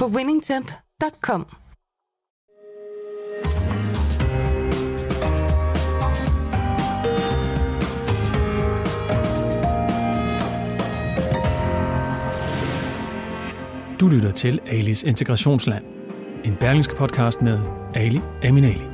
på winningtemp.com. Du lytter til Alis Integrationsland. En berlingske podcast med Ali Aminali.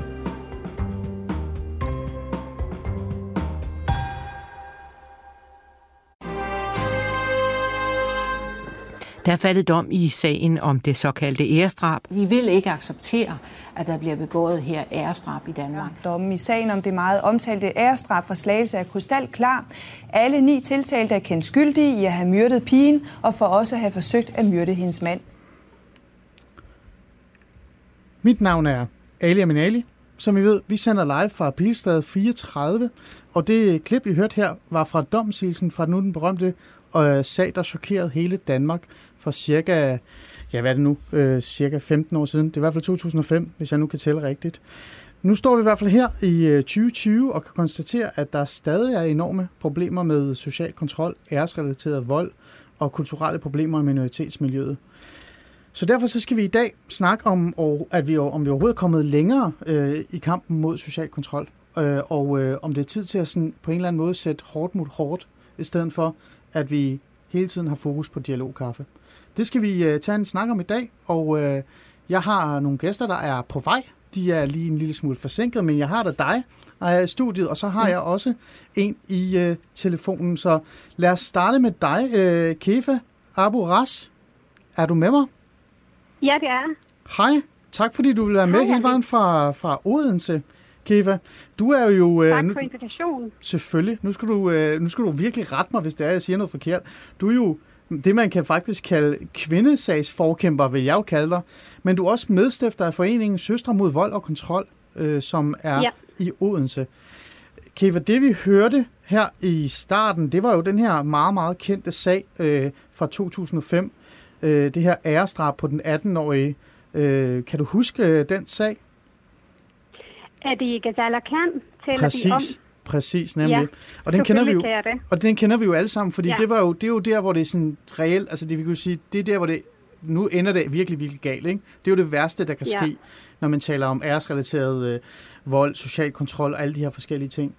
Der er faldet dom i sagen om det såkaldte æresdrab. Vi vil ikke acceptere, at der bliver begået her æresdrab i Danmark. Dommen i sagen om det meget omtalte æresdrab for slagelse er krystal klar. Alle ni tiltalte er kendt skyldige i at have myrdet pigen og for også at have forsøgt at myrde hendes mand. Mit navn er Ali Aminali. Som I ved, vi sender live fra Pilstad 34, og det klip, I hørte her, var fra domsigelsen fra nu den berømte øh, sag, der chokerede hele Danmark for cirka, ja hvad er det nu, øh, cirka 15 år siden. Det er i hvert fald 2005, hvis jeg nu kan tælle rigtigt. Nu står vi i hvert fald her i øh, 2020 og kan konstatere, at der stadig er enorme problemer med social kontrol, æresrelateret vold og kulturelle problemer i minoritetsmiljøet. Så derfor så skal vi i dag snakke om, at vi, om vi overhovedet er kommet længere øh, i kampen mod social kontrol, øh, og øh, om det er tid til at sådan, på en eller anden måde sætte hårdt mod hårdt, i stedet for at vi hele tiden har fokus på dialogkaffe. Det skal vi øh, tage en snak om i dag, og øh, jeg har nogle gæster, der er på vej. De er lige en lille smule forsinket, men jeg har da dig jeg i studiet, og så har jeg også en i øh, telefonen. Så lad os starte med dig, øh, Kefa Abu Ras. Er du med mig? Ja, det er Hej, tak fordi du vil være med Hej, hele vejen fra, fra Odense, Keva. Du er jo... Tak nu, for invitationen. Selvfølgelig. Nu skal, du, øh, nu skal du virkelig rette mig, hvis det er, jeg siger noget forkert. Du er jo det, man kan faktisk kalde kvindesagsforkæmper, vil jeg jo kalde dig. Men du er også medstifter af foreningen Søstre mod vold og kontrol, øh, som er Ja. i Odense. Keva, det vi hørte her i starten, det var jo den her meget, meget kendte sag øh, fra 2005. Øh, det her æresdrab på den 18-årige. Øh, kan du huske øh, den sag? Er det Gazala Khan, taler vi om? Præcis, nemlig. Ja, og den kender vi jo, og den kender vi jo alle sammen, fordi. Ja. det, var jo, det er jo der, hvor det er sådan reelt, altså det vi kunne sige, det er der, hvor det, nu ender det virkelig, virkelig galt, ikke? Det er jo det værste, der kan Ja. ske, når man taler om æresrelateret øh, vold, social kontrol og alle de her forskellige ting.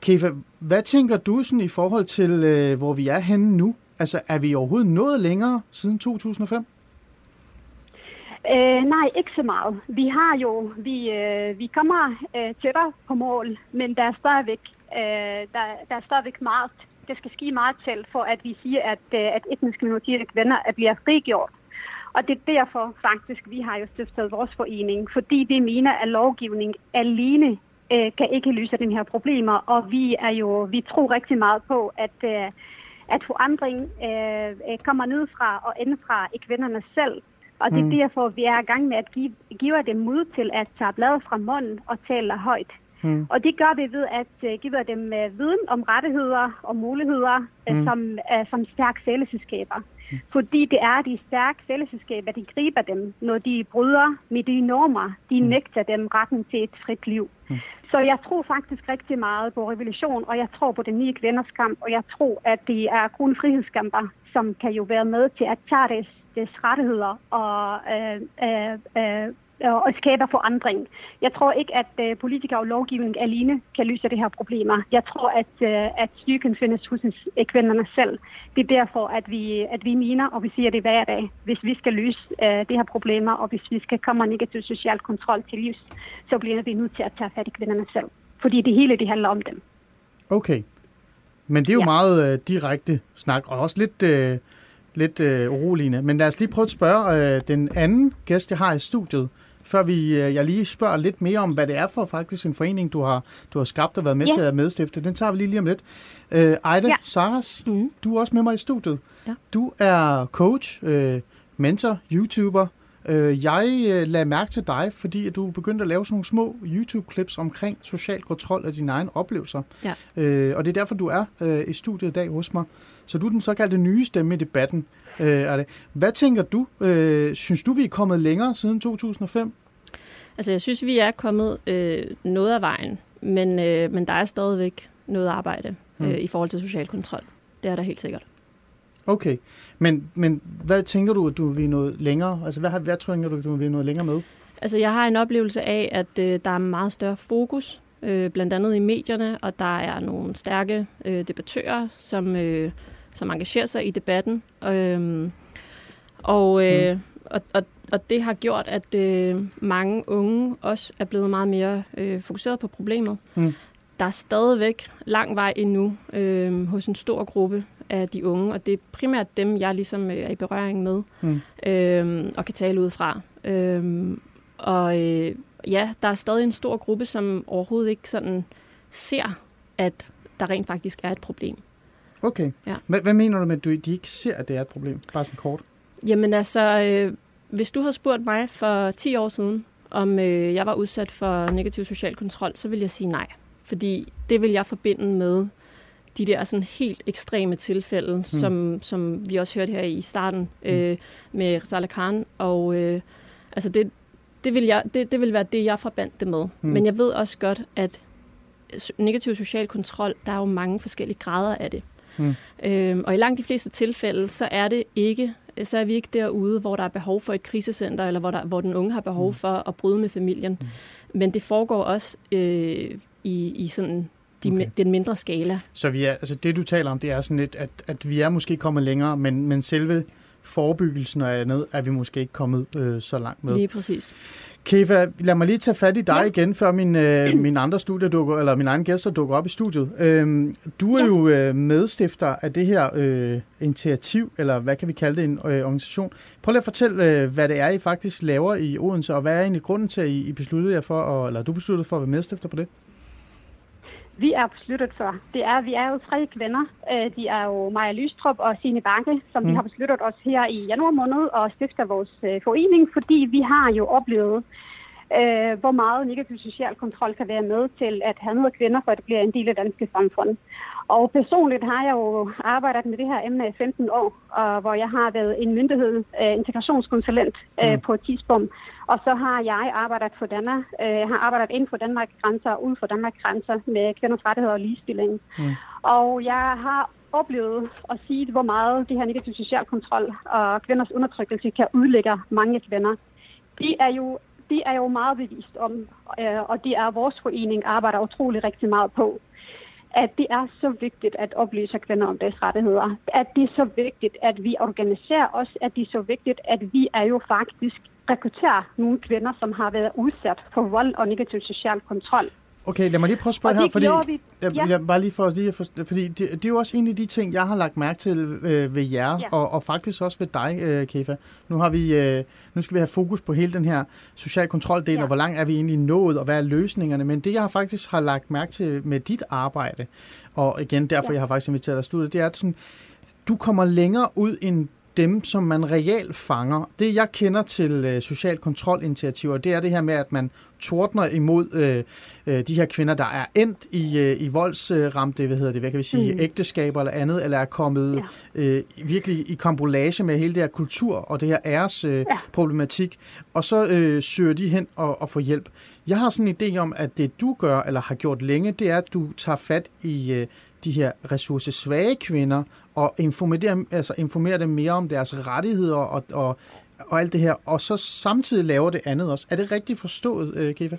Kefa, hvad tænker du sådan i forhold til, øh, hvor vi er henne nu? Altså, er vi overhovedet nået længere siden 2005? Øh, nej, ikke så meget. Vi har jo, vi, øh, vi kommer øh, tættere på mål, men der er stadigvæk, øh, der, der er stadigvæk meget, det skal ske meget til, for at vi siger, at, øh, at etniske minoriteter kvinder at bliver frigjort. Og det er derfor faktisk, vi har jo stiftet vores forening, fordi vi mener, at lovgivning alene øh, kan ikke løse den her problemer, og vi er jo, vi tror rigtig meget på, at, øh, at forandring øh, øh, kommer nedefra og indefra i kvinderne selv. Og det er Mm. mm. derfor, vi er i gang med at give, give dem mod til at tage bladet fra munden og tale højt. Mm. Og det gør vi ved at uh, give dem uh, viden om rettigheder og muligheder uh, Mm. som, uh, som stærke fællesskaber. Fordi det er de stærke fællesskaber, de griber dem, når de bryder med de normer, de nægter dem retten til et frit liv. Så jeg tror faktisk rigtig meget på revolution, og jeg tror på den nye kvinders kamp, og jeg tror, at det er kun frihedskamper, som kan jo være med til at tage deres, deres rettigheder og, øh, øh, øh, og skabe forandring. Jeg tror ikke, at øh, politikere og lovgivning alene kan løse det her problemer. Jeg tror, at, øh, at styrken findes hos øh, kvinderne selv. Det er derfor, at vi, at vi mener, og vi siger det hver dag, hvis vi skal løse øh, de her problemer, og hvis vi skal komme negativ social kontrol til livs, så bliver vi nødt til at tage fat i kvinderne selv. Fordi det hele det handler om dem. Okay. Men det er jo. Ja. meget øh, direkte snak, og også lidt, øh, lidt øh, uroligende. Men lad os lige prøve at spørge øh, den anden gæst, jeg har i studiet, før vi, øh, jeg lige spørger lidt mere om, hvad det er for faktisk en forening, du har, du har skabt og været med Ja. til at medstifte. Den tager vi lige lige om lidt. Øh, Ejda Ja. Saras, Mhm. du er også med mig i studiet. Ja. Du er coach, øh, mentor, YouTuber. Øh, jeg øh, lagde mærke til dig, fordi at du begyndte at lave sådan nogle små YouTube-clips omkring social kontrol af dine egne oplevelser. Ja. Øh, og det er derfor, du er i studiet i dag hos mig. Så du er den såkaldte nye stemme i debatten. Er det. Hvad tænker du? Synes du, vi er kommet længere siden 2005? Altså, jeg synes, vi er kommet øh, noget af vejen, men, øh, men der er stadigvæk noget arbejde øh, i forhold til social kontrol. Det er der helt sikkert. Okay, men, men hvad tænker du, at du vil noget længere? Altså, hvad, hvad tænker du, at du vil noget længere med? Altså, jeg har en oplevelse af, at øh, der er meget større fokus, øh, blandt andet i medierne, og der er nogle stærke øh, debattører, som, øh, som engagerer sig i debatten. Øh, og, øh, og, og, og det har gjort, at øh, mange unge også er blevet meget mere øh, fokuseret på problemet. Mm. Der er stadigvæk lang vej endnu øh, hos en stor gruppe af de unge, og det er primært dem, jeg ligesom øh, er i berøring med Mm. øh, og kan tale ud fra. Øh, og øh, ja, der er stadig en stor gruppe, som overhovedet ikke sådan ser, at der rent faktisk er et problem. Okay. Ja. Hvad, hvad mener du med, at du, de ikke ser, at det er et problem? Bare sådan kort. Jamen altså, øh, hvis du havde spurgt mig for 10 år siden, om øh, jeg var udsat for negativ social kontrol, så vil jeg sige nej. Fordi det vil jeg forbinde med de der sådan helt ekstreme tilfælde, mm. som, som vi også hørte her i starten øh, med Rizal Khan. Og øh, altså det, det, vil jeg, det, det vil være det, jeg forbandt det med. Mm. Men jeg ved også godt, at negativ social kontrol, der er jo mange forskellige grader af det. Mm. Øhm, og i langt de fleste tilfælde, så er det ikke, så er vi ikke derude, hvor der er behov for et krisecenter, eller hvor, der, hvor den unge har behov Mm. for at bryde med familien. Mm. Men det foregår også øh, i, i sådan de, Okay. den mindre skala. Så vi er, altså det, du taler om, det er sådan lidt, at, at vi er måske kommet længere, men, men selve forebyggelsen og andet, er vi måske ikke kommet øh, så langt med. Lige præcis. Keva, lad mig lige tage fat i dig ja. igen, før min, øh, min andre studie dukker, eller min egen gæster dukker op i studiet. Øhm, du er ja. jo øh, medstifter af det her øh, initiativ, eller hvad kan vi kalde det, en øh, organisation. Prøv lige at fortælle, øh, hvad det er, I faktisk laver i Odense, og hvad er egentlig grunden til, at I, I besluttede jer for, at, eller du besluttede for at være medstifter på det? Vi er besluttet for. Det er, vi er jo tre kvinder. Øh, De er jo Maja Lystrup og Signe Bakke, som mm. vi har besluttet os her i januar måned og stifter vores øh, forening, fordi vi har jo oplevet, øh, hvor meget negativ social kontrol kan være med til at have noget kvinder, for at det bliver en del af danske samfund. Og personligt har jeg jo arbejdet med det her emne i 15 år, og hvor jeg har været en myndighed, øh, integrationskonsulent øh, Mm. på et tidspunkt. Og så har jeg arbejdet for Danmark, øh, har arbejdet inden for Danmarks grænser og uden for Danmarks grænser med kvinders rettigheder og ligestilling. Mm. Og jeg har oplevet at sige, hvor meget det her negativ social kontrol og kvinders undertrykkelse kan udlægge mange kvinder. De er jo, de er jo meget bevidst om, øh, og det er vores forening arbejder utrolig rigtig meget på, at det er så vigtigt at oplyse kvinder om deres rettigheder. At det er så vigtigt, at vi organiserer os. At det er så vigtigt, at vi er jo faktisk rekrutterer nogle kvinder, som har været udsat for vold og negativ social kontrol. Okay, lad mig lige prøve at spørge her, fordi, vi- jeg, ja. jeg, bare lige for, lige forstå, fordi det, det er jo også en af de ting, jeg har lagt mærke til øh, ved jer, Ja. og, og faktisk også ved dig, øh, Kefa. Nu, har vi, øh, nu skal vi have fokus på hele den her social kontroldel, Ja. og hvor langt er vi egentlig nået, og hvad er løsningerne. Men det, jeg har faktisk har lagt mærke til med dit arbejde, og igen, derfor Ja. jeg har faktisk inviteret dig studiet, det er, at sådan, du kommer længere ud end dem, som man reelt fanger. Det, jeg kender til øh, social kontrolinitiativer, det er det her med, at man tordner imod øh, øh, de her kvinder, der er endt i, øh, i voldsramte, hvad hedder det, hvad kan vi sige, mm. Ægteskaber eller andet, eller er kommet ja. øh, virkelig i kambolage med hele det her kultur og det her æres øh, ja. problematik, og så øh, søger de hen og, og får hjælp. Jeg har sådan en idé om, at det du gør, eller har gjort længe, det er, at du tager fat i øh, de her ressourcesvage kvinder, og informerer, altså informerer dem mere om deres rettigheder og, og, og alt det her, og så samtidig laver det andet også. Er det rigtigt forstået, øh, Kefa?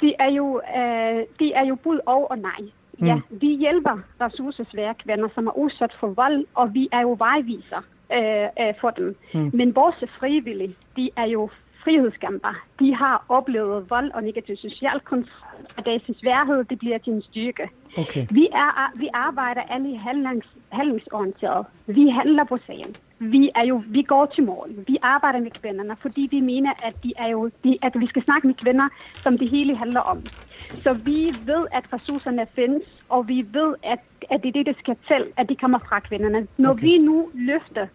De er jo, øh, de er jo bud og og nej. Ja, Mm. vi hjælper ressourcesvære kvinder, som er udsat for vold, og vi er jo vejviser øh, øh, for dem. Mm. Men vores frivillige, de er jo frihedskæmper. De har oplevet vold og negativ social kontrol, og deres sværhed, det bliver til en styrke. Okay. Vi, er, vi arbejder alle handlings, handlingsorienteret. Vi handler på sagen. Vi, er jo, vi går til mål. Vi arbejder med kvinderne, fordi vi mener, at, de er jo, de, at vi skal snakke med kvinder, som det hele handler om. Så vi ved, at ressourcerne findes, og vi ved, at, at det er det, der skal til, at de kommer fra kvinderne. Når Okay. vi nu løfter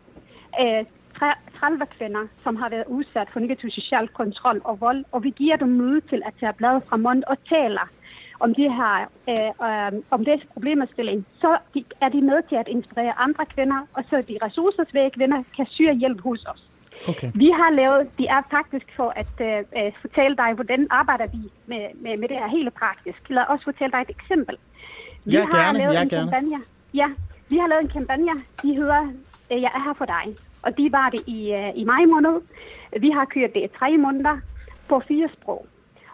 øh, 30 kvinder, som har været udsat for negativ social kontrol og vold, og vi giver dem møde til at tage bladet fra munden og taler om det her, øh, øh, om deres problemstilling, så de, er de med til at inspirere andre kvinder, og så de ressourcesvæge kvinder kan syre hjælp hos os. Okay. Vi har lavet, det er faktisk for at øh, fortælle dig, hvordan arbejder vi med, med, med det her hele praktisk. Lad os fortælle dig et eksempel. Vi Ja, har gerne, lavet ja, en gerne. kampagne. Ja, vi har lavet en kampagne, de hedder øh, Jeg er her for dig. Og de var det i, øh, i maj måned. Vi har kørt det i tre måneder på fire sprog.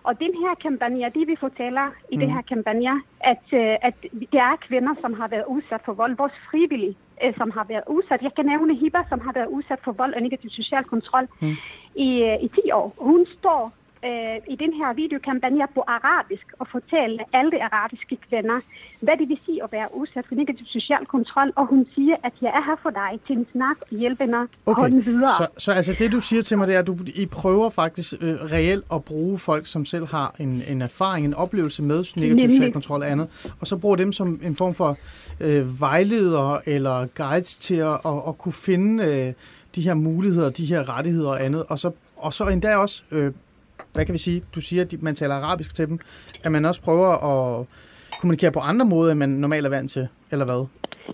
Og den her kampagne, det vi fortæller i mm. det her kampagne, at, øh, at det er kvinder, som har været udsat for vold. Vores frivillige, øh, som har været udsat. Jeg kan nævne Hiba, som har været udsat for vold og negativ social kontrol mm. i, øh, i 10 år. Hun står øh, i den her videokampagne på arabisk og fortælle alle de arabiske kvinder, hvad det vil sige at være udsat for negativ social kontrol. Og hun siger, at jeg er her for dig til en snak og hjælpe dig okay. Hånden videre. så, så altså det du siger til mig, det er, at du, I prøver faktisk øh, reelt at bruge folk, som selv har en, en erfaring, en oplevelse med negativ Nemlig. social kontrol og andet, og så bruger dem som en form for øh, vejledere eller guides til at, at, at kunne finde øh, de her muligheder, de her rettigheder og andet, og så, og så endda også, øh, hvad kan vi sige, du siger, at man taler arabisk til dem, at man også prøver at kommunikere på andre måder, end man normalt er vant til, eller hvad?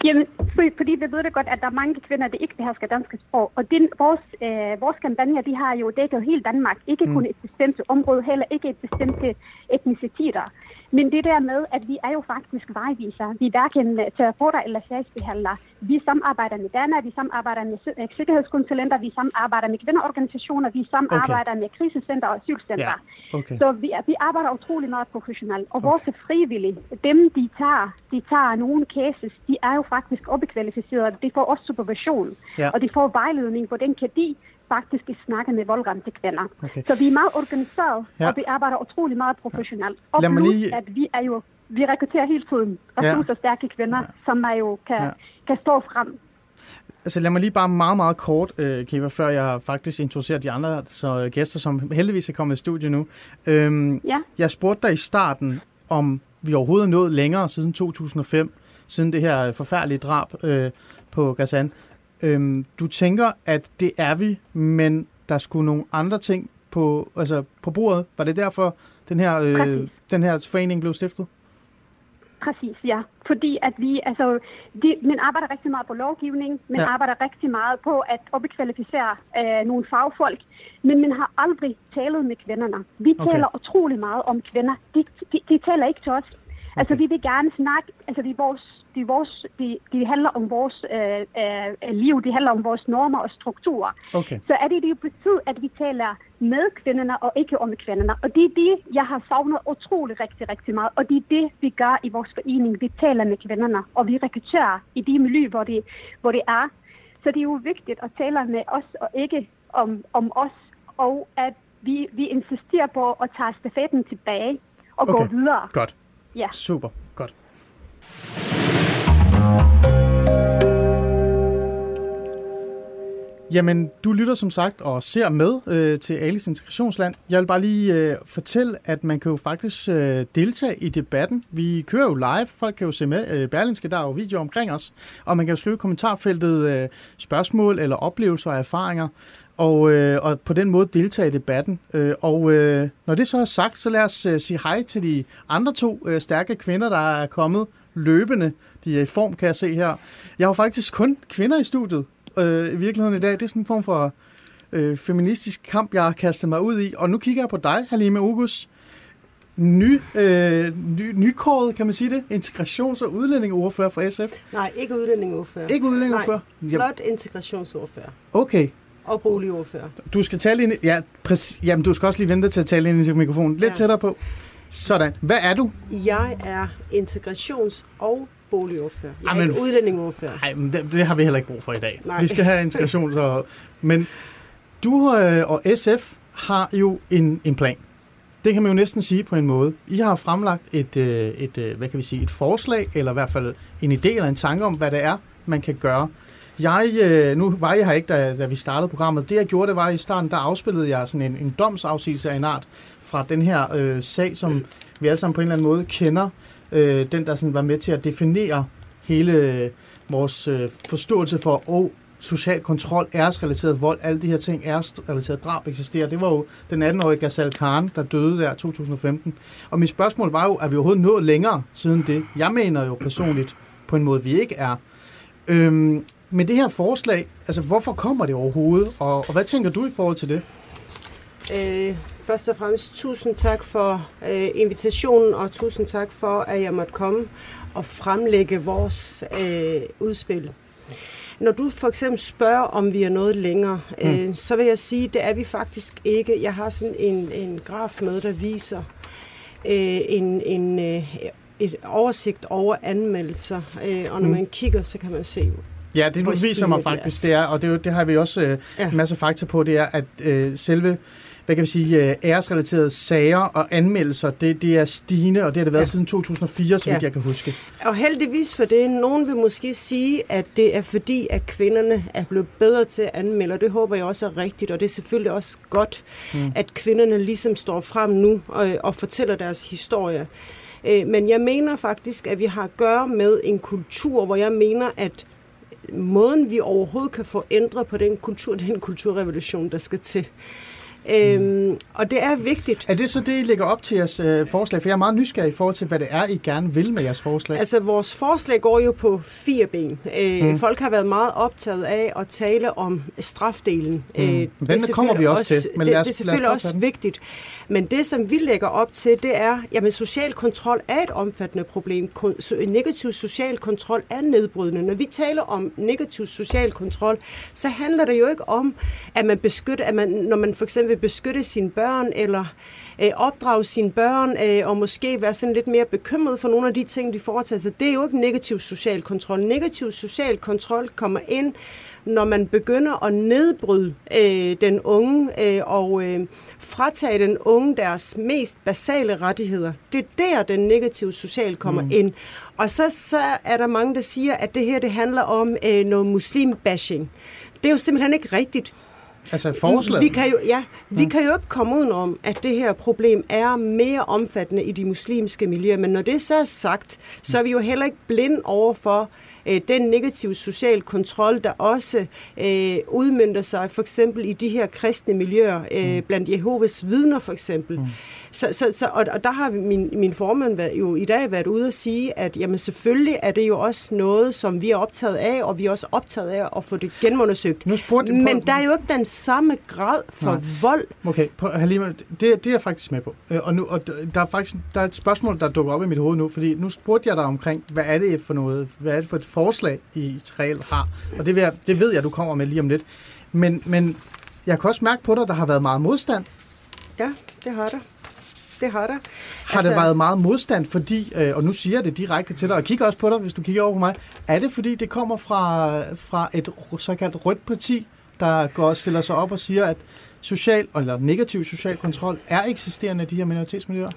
Jamen, for- fordi vi ved det godt, at der er mange kvinder, der ikke behersker dansk sprog. Og den, vores, øh, vores kampagne, de har jo dækket hele Danmark. Ikke kun et bestemt område, heller ikke et bestemt etniciteter. Men det der med, at vi er jo faktisk vejviser. Vi er hverken øh, terapeuter eller sagsbehandlere. Vi samarbejder med DANA, vi samarbejder med øh, sikkerhedskonsulenter, vi samarbejder med kvindeorganisationer, vi samarbejder okay. med krisecenter og asylcenter. Ja, okay. Så vi, vi arbejder utrolig meget professionelt. Og vores frivillige, dem de tager, de tager nogle cases, de er jo faktisk opkvalificerede. De får også supervision, Ja. og de får vejledning, hvordan kan de faktisk snakke med voldramte kvinder. Okay. Så vi er meget organiseret, Ja. ja. og vi arbejder utrolig meget professionelt. Og Lad plus, lige- at vi er jo vi rekrutterer hele tiden ressourcestærke kvinder, ja. som er jo kan, Ja. ja. kan stå frem. Altså lad mig lige bare meget, meget kort, øh, Kiva, før jeg faktisk introducerer de andre så, øh, gæster, som heldigvis er kommet i studiet nu. Øhm, Ja. Jeg spurgte dig i starten, om vi overhovedet er nået længere siden 2005, siden det her forfærdelige drab øh, på Gazan. Øhm, du tænker, at det er vi, men der skulle nogle andre ting på, altså på bordet. Var det derfor, den her, øh, Præcis. den her forening blev stiftet? Præcis, ja. Fordi at vi, altså, de, man arbejder rigtig meget på lovgivning, man Ja. arbejder rigtig meget på at opkvalificere øh, nogle fagfolk, men man har aldrig talt med kvinderne. Vi okay. taler utrolig meget om kvinder. De, de, de taler ikke til os. Okay. Altså, vi vil gerne snakke, altså, det er vores, det, er vores, det, det handler om vores øh, øh, liv, det handler om vores normer og strukturer. Okay. Så er det det betyder, at vi taler med kvinderne og ikke om kvinderne. Og det er det, jeg har savnet utrolig rigtig, rigtig meget. Og det er det, vi gør i vores forening. Vi taler med kvinderne, og vi rekrutterer i de miljø, hvor det, hvor det er. Så det er jo vigtigt at tale med os og ikke om, om os. Og at vi, vi insisterer på at tage stafetten tilbage og Okay. gå videre. Godt. Ja. Super. Godt. Jamen, du lytter som sagt og ser med øh, til Alice Integrationsland. Jeg vil bare lige øh, fortælle, at man kan jo faktisk øh, deltage i debatten. Vi kører jo live, folk kan jo se med. Øh, Berlinske, der er jo video omkring os. Og man kan jo skrive i kommentarfeltet øh, spørgsmål eller oplevelser og erfaringer. Og, øh, og på den måde deltage i debatten. Øh, og øh, når det så er sagt, så lad os øh, sige hej til de andre to øh, stærke kvinder, der er kommet løbende. De er i form, kan jeg se her. Jeg har faktisk kun kvinder i studiet øh, i virkeligheden i dag. Det er sådan en form for øh, feministisk kamp, jeg har kastet mig ud i. Og nu kigger jeg på dig, Halime August. Ny, øh, ny, nykåret, kan man sige det, integrations- og udlændingeordfører for SF. Nej, ikke udlændingeordfører. Ikke udlændingeordfører? Nej, blot integrationsordfører okay, og boligordfører. du skal tale ind i... Ja, præcis. Jamen, du skal også lige vente til at tale ind i mikrofonen. Lidt Ja. tættere på. Sådan. Hvad er du? Jeg er integrations- og boligordfører. Jeg er Jamen, ikke udlændingeordfører. Nej, men det, det har vi heller ikke brug for i dag. Nej. Vi skal have integration. Og, men du øh, og SF har jo en, en plan. Det kan man jo næsten sige på en måde. I har fremlagt et, øh, et, øh, hvad kan vi sige, et forslag, eller i hvert fald en idé eller en tanke om, hvad det er, man kan gøre. Jeg, øh, nu var jeg her ikke, da, da vi startede programmet. Det jeg gjorde, det var i starten, der afspillede jeg sådan en, en domsafsigelse af en art fra den her øh, sag, som vi alle sammen på en eller anden måde kender. Øh, den, der sådan var med til at definere hele øh, vores øh, forståelse for, og social kontrol, æresrelateret vold, alle de her ting, æresrelateret drab eksisterer. Det var jo den 18-årige Ghazal Khan, der døde der i 2015. Og mit spørgsmål var jo, er vi overhovedet nået længere siden det? Jeg mener jo personligt på en måde, vi ikke er. Øhm, med det her forslag, altså hvorfor kommer det overhovedet, og, og hvad tænker du i forhold til det? Øh, først og fremmest tusind tak for øh, invitationen, og tusind tak for, at jeg måtte komme og fremlægge vores øh, udspil. Når du for eksempel spørger, om vi er noget længere, mm. øh, så vil jeg sige, det er vi faktisk ikke. Jeg har sådan en, en graf med, der viser øh, en, en, øh, et oversigt over anmeldelser, øh, og når mm. man kigger, så kan man se, Ja, det du viser mig faktisk, det er, og det, det har vi også øh, ja. en masse fakta på, det er, at øh, selve hvad kan vi sige, øh, æresrelaterede sager og anmeldelser, det, det er stigende, og det har det været ja. siden 2004, så vidt ja. jeg kan huske. Og heldigvis for det. Nogen vil måske sige, at det er fordi, at kvinderne er blevet bedre til at anmelde, og det håber jeg også er rigtigt, og det er selvfølgelig også godt, mm. at kvinderne ligesom står frem nu og, og fortæller deres historie. Øh, men jeg mener faktisk, at vi har at gøre med en kultur, hvor jeg mener, at måden vi overhovedet kan få ændret på den kultur, den kulturrevolution, der skal til. Øhm, og det er vigtigt. Er det så det, I lægger op til jeres øh, forslag? For jeg er meget nysgerrig i forhold til, hvad det er, I gerne vil med jeres forslag. Altså, vores forslag går jo på fire ben. Øh, hmm. Folk har været meget optaget af at tale om strafdelen. Hmm. Øh, Den kommer vi også, også til. Men det, os, det er selvfølgelig også den. vigtigt. Men det, som vi lægger op til, det er, jamen social kontrol er et omfattende problem. Negativ social kontrol er nedbrydende. Når vi taler om negativ social kontrol, så handler det jo ikke om, at man beskytter, at man, når man for eksempel vil beskytte sine børn, eller øh, opdrage sine børn, øh, og måske være sådan lidt mere bekymret for nogle af de ting, de foretager sig. Det er jo ikke negativ social kontrol. Negativ social kontrol kommer ind, når man begynder at nedbryde øh, den unge øh, og øh, fratage den unge deres mest basale rettigheder. Det er der, den negative social kommer mm. ind. Og så, så er der mange, der siger, at det her det handler om øh, noget muslim-bashing. Det er jo simpelthen ikke rigtigt. Altså forslaget? Vi kan jo, ja, vi mm. kan jo ikke komme udenom, at det her problem er mere omfattende i de muslimske miljøer. Men når det så er sagt, så er vi jo heller ikke blind over for øh, den negative social kontrol, der også øh, udmyndter sig for eksempel i de her kristne miljøer, øh, mm. blandt Jehovas vidner for eksempel. Mm. Så, så, så, og, og der har min, min formand været, jo i dag været ude at sige, at jamen, selvfølgelig er det jo også noget, som vi er optaget af, og vi er også optaget af at få det genundersøgt. Nu spurgte på, Men der er jo ikke den samme grad for nej. vold. Okay, på, Halima, det, det er jeg faktisk med på. Øh, og, nu, og der er faktisk der er et spørgsmål, der dukker op i mit hoved nu, fordi nu spurgte jeg dig omkring, hvad er det for noget, hvad er det for et forslag, I reelt har? Og det, vil jeg, det ved jeg, du kommer med lige om lidt. Men, men jeg kan også mærke på dig, der har været meget modstand. Ja, det har der det har der. Har altså, det været meget modstand, fordi, øh, og nu siger jeg det direkte til dig, og kigger også på dig, hvis du kigger over på mig, er det fordi, det kommer fra, fra et såkaldt rødt parti, der går og stiller sig op og siger, at social eller negativ social kontrol er eksisterende i de her minoritetsmiljøer?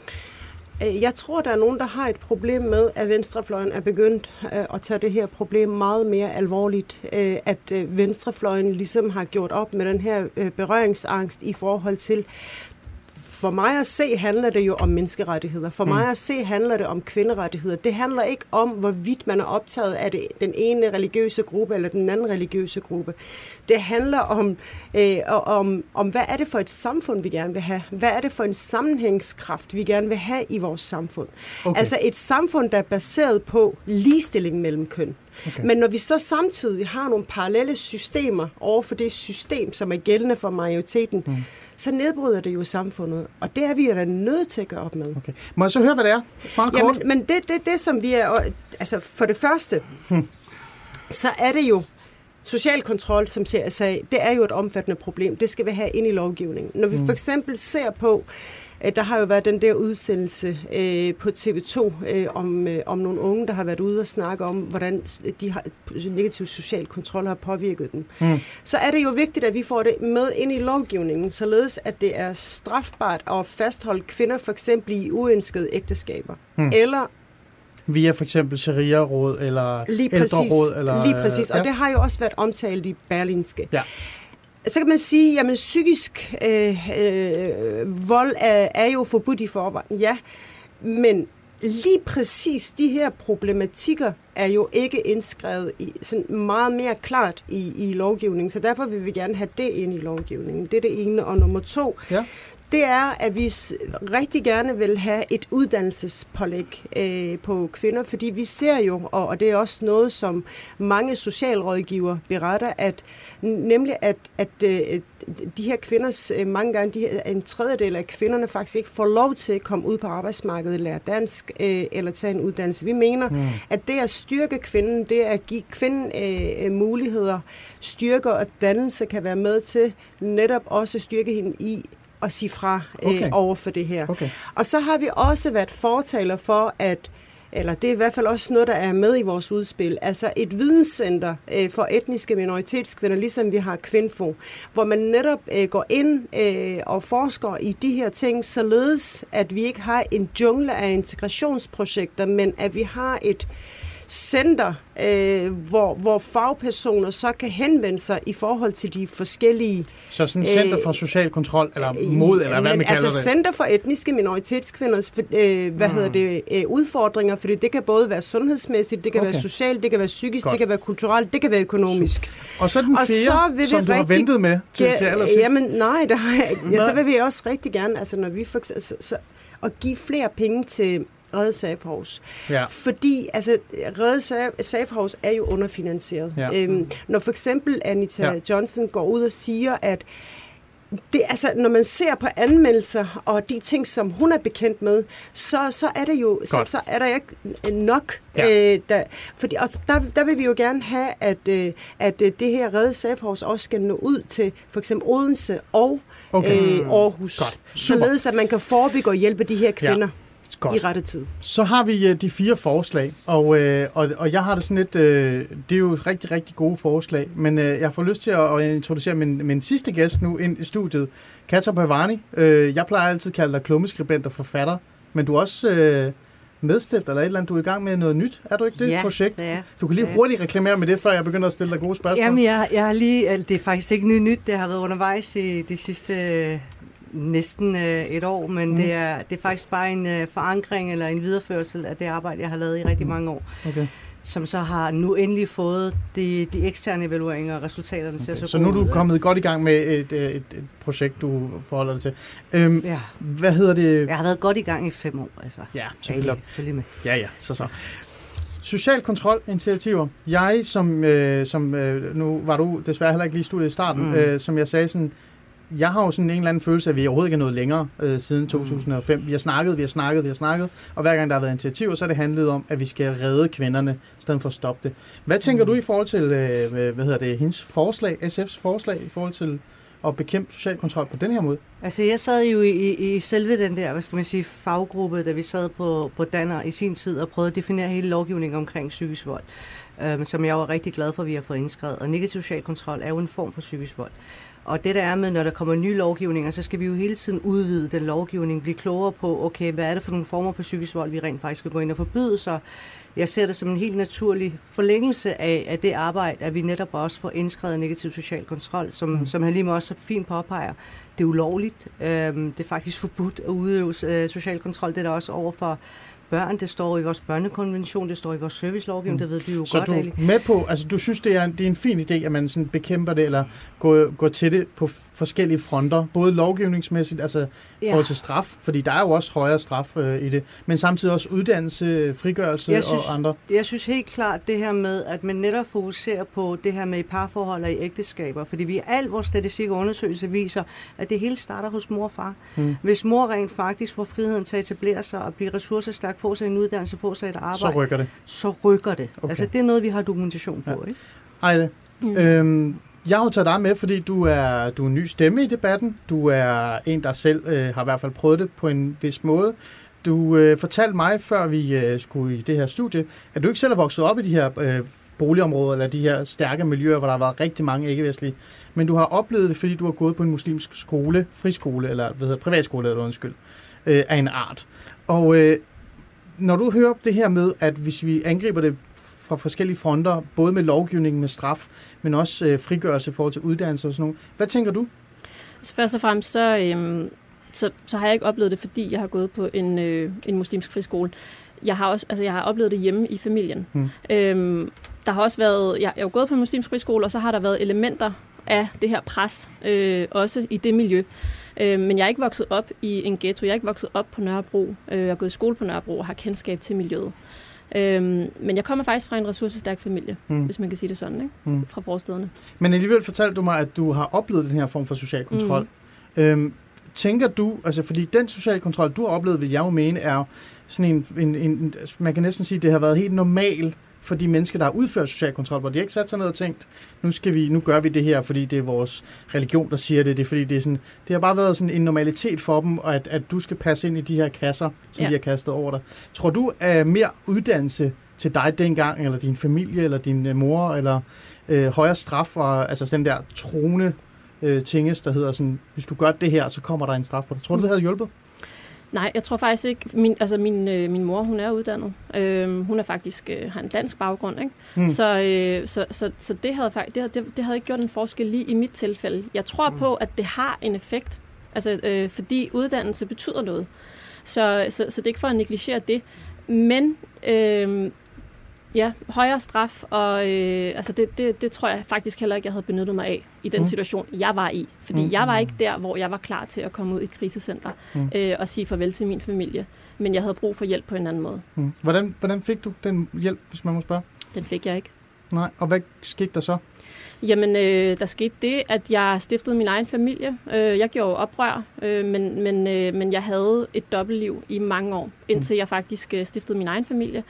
Øh, jeg tror, der er nogen, der har et problem med, at venstrefløjen er begyndt øh, at tage det her problem meget mere alvorligt. Øh, at venstrefløjen ligesom har gjort op med den her berøringsangst i forhold til for mig at se handler det jo om menneskerettigheder. For mm. mig at se handler det om kvinderettigheder. Det handler ikke om, hvorvidt man er optaget af det, den ene religiøse gruppe eller den anden religiøse gruppe. Det handler om, øh, om, om, hvad er det for et samfund, vi gerne vil have? Hvad er det for en sammenhængskraft, vi gerne vil have i vores samfund? Okay. Altså et samfund, der er baseret på ligestilling mellem køn. Okay. Men når vi så samtidig har nogle parallelle systemer over for det system, som er gældende for majoriteten, mm så nedbryder det jo samfundet. Og det er vi da nødt til at gøre op med. Okay. Må jeg så høre, hvad det er? Meget kort. Jamen, men det, det, det, som vi er... Altså, for det første, hmm. så er det jo social kontrol, som sagde, det er jo et omfattende problem. Det skal vi have ind i lovgivningen. Når vi hmm. for eksempel ser på, der har jo været den der udsendelse øh, på TV2 øh, om, øh, om nogle unge, der har været ude og snakke om, hvordan de har, negativ social kontrol har påvirket dem. Mm. Så er det jo vigtigt, at vi får det med ind i lovgivningen, således at det er strafbart at fastholde kvinder for eksempel i uønskede ægteskaber. Mm. Eller via for eksempel sharia-råd eller lige præcis, ældreråd. Eller, lige præcis, og ja. det har jo også været omtalt i Berlinske. Ja så kan man sige, at psykisk øh, øh, vold er, er jo forbudt i forvejen. Ja, men lige præcis de her problematikker er jo ikke indskrevet i, sådan meget mere klart i, i lovgivningen, så derfor vil vi gerne have det ind i lovgivningen. Det er det ene. Og nummer to, Ja det er, at vi rigtig gerne vil have et uddannelsespålæg øh, på kvinder, fordi vi ser jo, og, og det er også noget, som mange socialrådgiver beretter, at nemlig at, at øh, de her kvinder, øh, mange gange, de her, en tredjedel af kvinderne faktisk ikke får lov til at komme ud på arbejdsmarkedet, lære dansk øh, eller tage en uddannelse. Vi mener, mm. at det at styrke kvinden, det at give kvinden øh, øh, muligheder, styrke og dannelse kan være med til netop også styrke hende i at sige fra øh, Okay. over for det her. Okay. Og så har vi også været fortaler for, at eller det er i hvert fald også noget, der er med i vores udspil, altså et videnscenter øh, for etniske minoritetskvinder, ligesom vi har Kvinfo, hvor man netop øh, går ind øh, og forsker i de her ting, således at vi ikke har en jungle af integrationsprojekter, men at vi har et center, øh, hvor, hvor fagpersoner så kan henvende sig i forhold til de forskellige Så sådan et center for social kontrol, eller mod, eller hvad man kalder altså det. Center for etniske minoritetskvinders øh, hvad Mm. hedder det, øh, udfordringer, fordi det kan både være sundhedsmæssigt, det kan Okay. være socialt, det kan være psykisk, Godt. det kan være kulturelt, det kan være økonomisk. Og så den Og fjerde, så vil vi som du har rigtig ventet med til, Ja, til allersidst. Jamen nej, det har jeg ikke. Ja, så vil vi også rigtig gerne, altså når vi for, så, så, at give flere penge til Redde Safehouse. Ja. Fordi altså, Redde Sa- Safehouse er jo underfinansieret. Ja. Øhm, når for eksempel Anita Ja. ja. Johnson går ud og siger, at det, altså, når man ser på anmeldelser og de ting, som hun er bekendt med, så, så er det jo så, Godt. så er der ikke nok. Ja. Øh, der, fordi, og der, der vil vi jo gerne have, at, øh, at øh, det her Redde Safehouse også skal nå ud til for eksempel Odense og Okay. øh, Aarhus. Godt. Således at man kan forebygge og hjælpe de her kvinder Godt. i rette tid. Så har vi øh, de fire forslag, og, øh, og, og jeg har det sådan lidt, øh, det er jo rigtig, rigtig gode forslag, men øh, jeg får lyst til at, at introducere min, min sidste gæst nu ind i studiet, Katja Pavani. Øh, jeg plejer altid at kalde dig klummeskribent og forfatter, men du er også øh, medstifter eller et eller andet, du er i gang med noget nyt, er du ikke det Ja, projekt? det er. Du kan lige Ja. hurtigt reklamere med det, før jeg begynder at stille dig gode spørgsmål. Jamen, jeg, jeg har lige, det er faktisk ikke nyt det har været undervejs i de sidste næsten øh, et år, men Mm. det, er, det er faktisk bare en øh, forankring eller en videreførsel af det arbejde, jeg har lavet i rigtig Mm. mange år, Okay. som så har nu endelig fået de, de eksterne evalueringer og resultaterne ser Okay. så, Så nu er du ud. kommet godt i gang med et, øh, et, et projekt, du forholder dig til. Øhm, Ja. Hvad hedder det? Jeg har været godt i gang i fem år, altså. Ja, selvfølgelig. selvfølgelig med. Ja, ja, så så. Social kontrolinitiativer. Jeg, som, øh, som øh, nu var du desværre heller ikke lige studiet i starten, mm. Mm. øh, som jeg sagde sådan, jeg har jo sådan en eller anden følelse af, at vi overhovedet ikke er nået længere øh, siden 2005. Vi har snakket, vi har snakket, vi har snakket, og hver gang der har været initiativer, så har det handlet om, at vi skal redde kvinderne, i stedet for at stoppe det. Hvad tænker du i forhold til, øh, hvad hedder det, hendes forslag, SF's forslag, i forhold til at bekæmpe social kontrol på den her måde? Altså, jeg sad jo i, i, i selve den der, hvad skal man sige, faggruppe, da vi sad på, på Danner i sin tid og prøvede at definere hele lovgivningen omkring psykisk vold, øhm, som jeg var rigtig glad for, at vi har fået indskrevet. Og negativ social kontrol er jo en form for psykisk vold. Og det der er med, når der kommer nye lovgivninger, så skal vi jo hele tiden udvide den lovgivning, blive klogere på, okay, hvad er det for nogle former for psykisk vold, vi rent faktisk skal gå ind og forbyde, så jeg ser det som en helt naturlig forlængelse af, af det arbejde, at vi netop også får indskrevet negativ social kontrol, som, mm. som Halima også så fint påpeger. Det er ulovligt. Øhm, det er faktisk forbudt at udøve øh, social kontrol. Det er der også over for børn. Det står i vores børnekonvention, det står i vores servicelovgivning, mm. det ved vi jo Så godt. du Ali. er med på, altså du synes, det er, det er en fin idé, at man sådan bekæmper det, eller går, går til det på forskellige fronter, både lovgivningsmæssigt, altså Ja. forhold til straf, fordi der er jo også højere straf øh, i det, men samtidig også uddannelse, frigørelse Jeg synes, og andre. Jeg synes helt klart det her med, at man netop fokuserer på det her med i parforhold og i ægteskaber. Fordi vi al vores statistik og undersøgelse viser, at det hele starter hos mor og far. Mm. Hvis mor rent faktisk får friheden til at etablere sig og blive ressourcestærk, få sig en uddannelse, få sig et arbejde, Så rykker det. så rykker det. Okay. Altså det er noget, vi har dokumentation på. Ja. Ikke? Ejle, mm. øhm, jeg har jo taget dig med, fordi du er, du er en ny stemme i debatten. Du er en, der selv øh, har i hvert fald prøvet det på en vis måde. Du øh, fortalte mig, før vi øh, skulle i det her studie, at du ikke selv er vokset op i de her øh, boligområder, eller de her stærke miljøer, hvor der har været rigtig mange ikke-vestlige. Men du har oplevet det, fordi du har gået på en muslimsk skole, friskole, eller hvad hedder, privatskole, eller undskyld, øh, af en art. Og øh, når du hører det her med, at hvis vi angriber det fra forskellige fronter, både med lovgivning, med straf, men også øh, frigørelse i forhold til uddannelse og sådan noget. Hvad tænker du? Altså først og fremmest, så, øhm, så, så har jeg ikke oplevet det, fordi jeg har gået på en, øh, en muslimsk friskole. jeg har også, altså jeg har oplevet det hjemme i familien. Mm. Øhm, der har også været, jeg, jeg jo gået på en muslimsk friskole, og så har der været elementer af det her pres, øh, også i det miljø. Øh, men jeg er ikke vokset op i en ghetto, jeg er ikke vokset op på Nørrebro, øh, jeg har gået i skole på Nørrebro og har kendskab til miljøet. Øhm, men jeg kommer faktisk fra en ressourcestærk familie, mm. hvis man kan sige det sådan, ikke? Mm. fra forstederne. Men alligevel fortalte du mig, at du har oplevet den her form for social kontrol. Mm. Øhm, tænker du, altså fordi den social kontrol, du har oplevet, vil jeg jo mene, er sådan en, en, en, man kan næsten sige, det har været helt normalt for de mennesker, der har udført social kontrol, hvor de ikke sat sig ned og tænkt, nu, skal vi, nu gør vi det her, fordi det er vores religion, der siger det. Det, er, fordi det, er sådan, det har bare været sådan en normalitet for dem, at, at du skal passe ind i de her kasser, som ja. de har kastet over dig. Tror du, at mere uddannelse til dig dengang, eller din familie, eller din øh, mor, eller øh, højere straf, og, altså den der trone øh, tinges, der hedder sådan, hvis du gør det her, så kommer der en straf på dig. Tror du, det havde hjulpet? Nej, jeg tror faktisk ikke. Min, altså min, øh, min mor, hun er uddannet. Øh, hun er faktisk øh, har en dansk baggrund, ikke? Mm. Så, øh, så, så, så det havde faktisk det, det, det havde ikke gjort en forskel lige i mit tilfælde. Jeg tror mm. på, at det har en effekt, altså øh, fordi uddannelse betyder noget. Så, så, så det er ikke for at negligere det. Men øh, Ja, højere straf, og øh, altså det, det, det tror jeg faktisk heller ikke, jeg havde benyttet mig af i den mm. situation, jeg var i. Fordi mm. jeg var ikke der, hvor jeg var klar til at komme ud i et krisecenter mm. øh, og sige farvel til min familie. Men jeg havde brug for hjælp på en anden måde. Mm. Hvordan, hvordan fik du den hjælp, hvis man må spørge? Den fik jeg ikke. Nej, og hvad skete der så? Jamen, øh, der skete det, at jeg stiftede min egen familie. Øh, jeg gjorde oprør, øh, men, men, øh, men jeg havde et dobbeltliv i mange år, indtil mm. jeg faktisk øh, stiftede min egen familie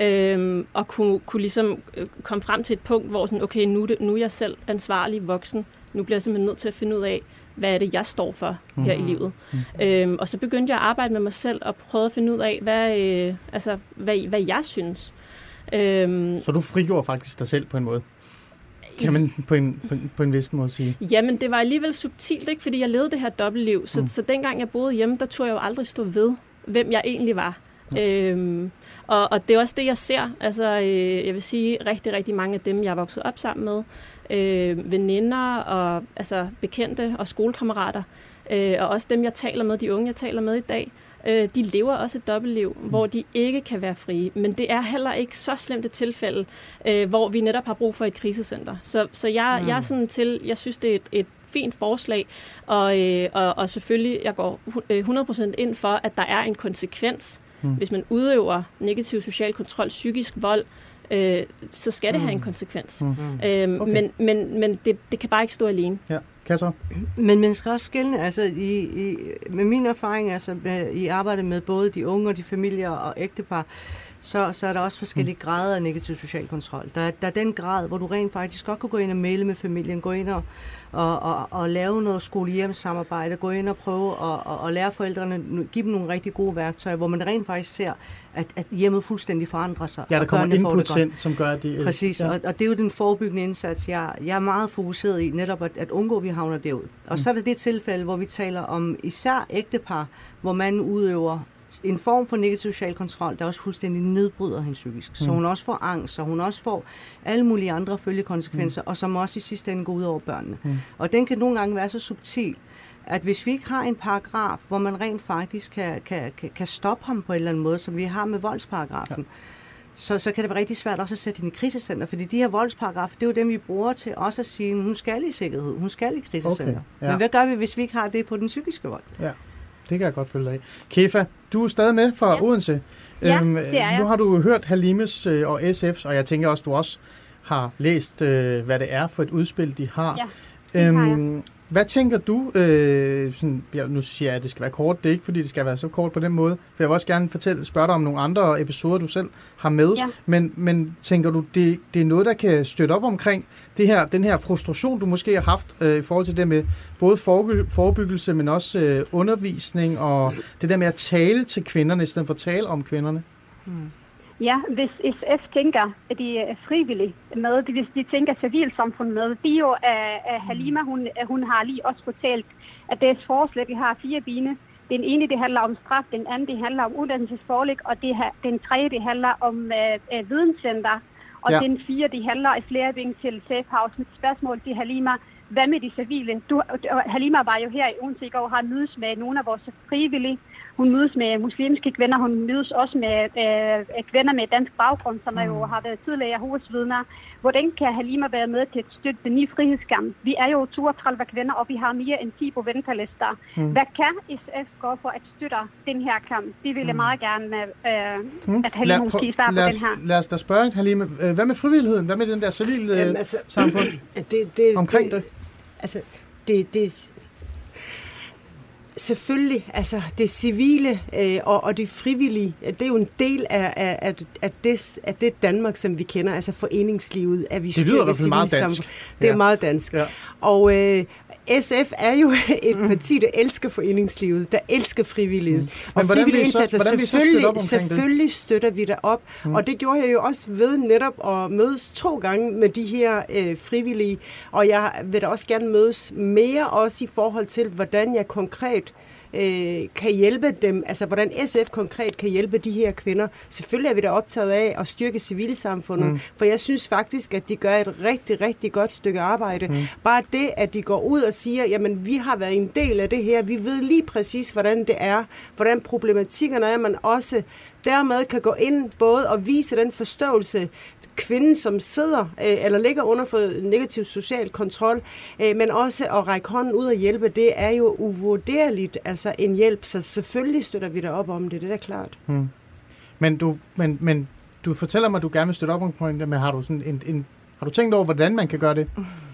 øhm, og kunne, kunne ligesom øh, komme frem til et punkt, hvor sådan, okay, nu, nu er jeg selv ansvarlig voksen. Nu bliver jeg simpelthen nødt til at finde ud af, hvad er det, jeg står for mm. her i mm-hmm. livet. Mm. Øhm, og så begyndte jeg at arbejde med mig selv og prøve at finde ud af, hvad, øh, altså, hvad, hvad jeg synes. Øhm, så du frigjorde faktisk dig selv på en måde? Kan man på en, på, en, på en vis måde sige? Jamen, det var alligevel subtilt, ikke? fordi jeg levede det her dobbeltliv. Så, mm. så dengang jeg boede hjemme, der turde jeg jo aldrig stå ved, hvem jeg egentlig var. Mm. Øhm, og, og det er også det, jeg ser. Altså, øh, jeg vil sige, rigtig, rigtig mange af dem, jeg er vokset op sammen med, øh, veninder og altså, bekendte og skolekammerater, øh, og også dem, jeg taler med, de unge, jeg taler med i dag, øh, de lever også et dobbeltliv, mm. hvor de ikke kan være frie. Men det er heller ikke så slemt et tilfælde, øh, hvor vi netop har brug for et krisecenter. Så, så jeg, mm. jeg er sådan til, jeg synes, det er et, et fint forslag, og, øh, og, og selvfølgelig, jeg går 100% øh, ind for, at der er en konsekvens Mm. Hvis man udøver negativ social kontrol, psykisk vold, øh, så skal det mm. have en konsekvens. Mm. Øhm, okay. Men, men, men det, det kan bare ikke stå alene. Ja. Kasser? Men man skal også skille, altså i, i, med min erfaring, altså med, i arbejde med både de unge og de familier og ægtepar, så, så er der også forskellige mm. grader af negativ social kontrol. Der, der er den grad, hvor du rent faktisk godt kan gå ind og male med familien, gå ind og, og, og, og lave noget skole-hjem-samarbejde, gå ind og prøve at og, og lære forældrene, give dem nogle rigtig gode værktøjer, hvor man rent faktisk ser, at, at hjemmet fuldstændig forandrer sig. Ja, der kommer input ind, som gør det. Præcis, ja. og, og det er jo den forebyggende indsats, jeg, jeg er meget fokuseret i, netop at, at undgå, at vi havner derud. Og mm. så er det det tilfælde, hvor vi taler om især ægtepar, hvor man udøver en form for negativ social kontrol, der også fuldstændig nedbryder hende psykisk. Så mm. hun også får angst, så hun også får alle mulige andre følgekonsekvenser, mm. og som også i sidste ende går ud over børnene. Mm. Og den kan nogle gange være så subtil, at hvis vi ikke har en paragraf, hvor man rent faktisk kan, kan, kan, kan stoppe ham på en eller anden måde, som vi har med voldsparagrafen, ja. så, så kan det være rigtig svært også at sætte hende i krisecenter, fordi de her voldsparagrafer, det er jo dem, vi bruger til også at sige, hun skal i sikkerhed, hun skal i krisecenter. Okay, ja. Men hvad gør vi, hvis vi ikke har det på den psykiske vold? Ja. Det kan jeg godt følge dig af. Kefa, du er stadig med fra ja. Odense. Ja, øhm, det er jeg. Nu har du hørt Halimes øh, og SF's, og jeg tænker også, du også har læst, øh, hvad det er for et udspil, de har. Ja, det øhm, har jeg. Hvad tænker du, øh, sådan, ja, nu siger jeg, at det skal være kort, det er ikke fordi, det skal være så kort på den måde, for jeg vil også gerne fortælle, spørge dig om nogle andre episoder, du selv har med, ja. men, men tænker du, det, det er noget, der kan støtte op omkring det her, den her frustration, du måske har haft øh, i forhold til det med både forebyggelse, men også øh, undervisning og det der med at tale til kvinderne, i stedet for at tale om kvinderne? Hmm. Ja, hvis SF tænker, at de er frivillige med, hvis de tænker civilsamfund med, det er jo, at Halima, hun, hun har lige også fortalt, at deres forslag, vi har fire bine. Den ene, det handler om straf, den anden, det handler om uddannelsesforlæg, og det her, den tredje, det handler om uh, uh, videnscenter, og ja. den fire, det handler i flere ben til Safe House. Mit spørgsmål til Halima, hvad med de civile? Du, Halima var jo her i Odense i går og har mødes med nogle af vores frivillige. Hun mødes med muslimske kvinder, hun mødes også med øh, kvinder med dansk baggrund, som mm. jo har været tidligere hovedsvidner. Hvordan kan Halima være med til at støtte den nye frihedskamp? Vi er jo 32 kvinder, og vi har mere end 10 på ventelister. Mm. Hvad kan SF gå for at støtte den her kamp? Det ville jeg mm. meget gerne, øh, mm. at Halima måske svare på den her. Lad os da spørge, Halima. Øh, hvad med frivilligheden? Hvad med den der civile Jamen, altså, samfund det, det, omkring det? Altså, det, det, selvfølgelig, altså det civile øh, og, og det frivillige, det er jo en del af, af, af, det, af det Danmark, som vi kender, altså foreningslivet, at vi det lyder i hvert fald meget dansk. Det er ja. meget dansk. Ja. Og, øh, SF er jo et mm. parti, der elsker foreningslivet, der elsker frivillighed. Mm. Og Men frivillige indsatser, selvfølgelig, selvfølgelig støtter vi det op. Mm. Og det gjorde jeg jo også ved netop at mødes to gange med de her øh, frivillige. Og jeg vil da også gerne mødes mere også i forhold til, hvordan jeg konkret øh, kan hjælpe dem, altså hvordan SF konkret kan hjælpe de her kvinder. Selvfølgelig er vi da optaget af at styrke civilsamfundet, mm. for jeg synes faktisk, at de gør et rigtig, rigtig godt stykke arbejde. Mm. Bare det, at de går ud og siger, jamen vi har været en del af det her, vi ved lige præcis, hvordan det er, hvordan problematikkerne er, man også dermed kan gå ind både og vise den forståelse kvinden, som sidder øh, eller ligger under for negativ social kontrol, øh, men også at række hånden ud og hjælpe, det er jo uvurderligt altså en hjælp, så selvfølgelig støtter vi dig op om det, det er da klart. Hmm. Men, du, men, men du fortæller mig, at du gerne vil støtte op om det, men har du sådan en, en har du tænkt over, hvordan man kan gøre det?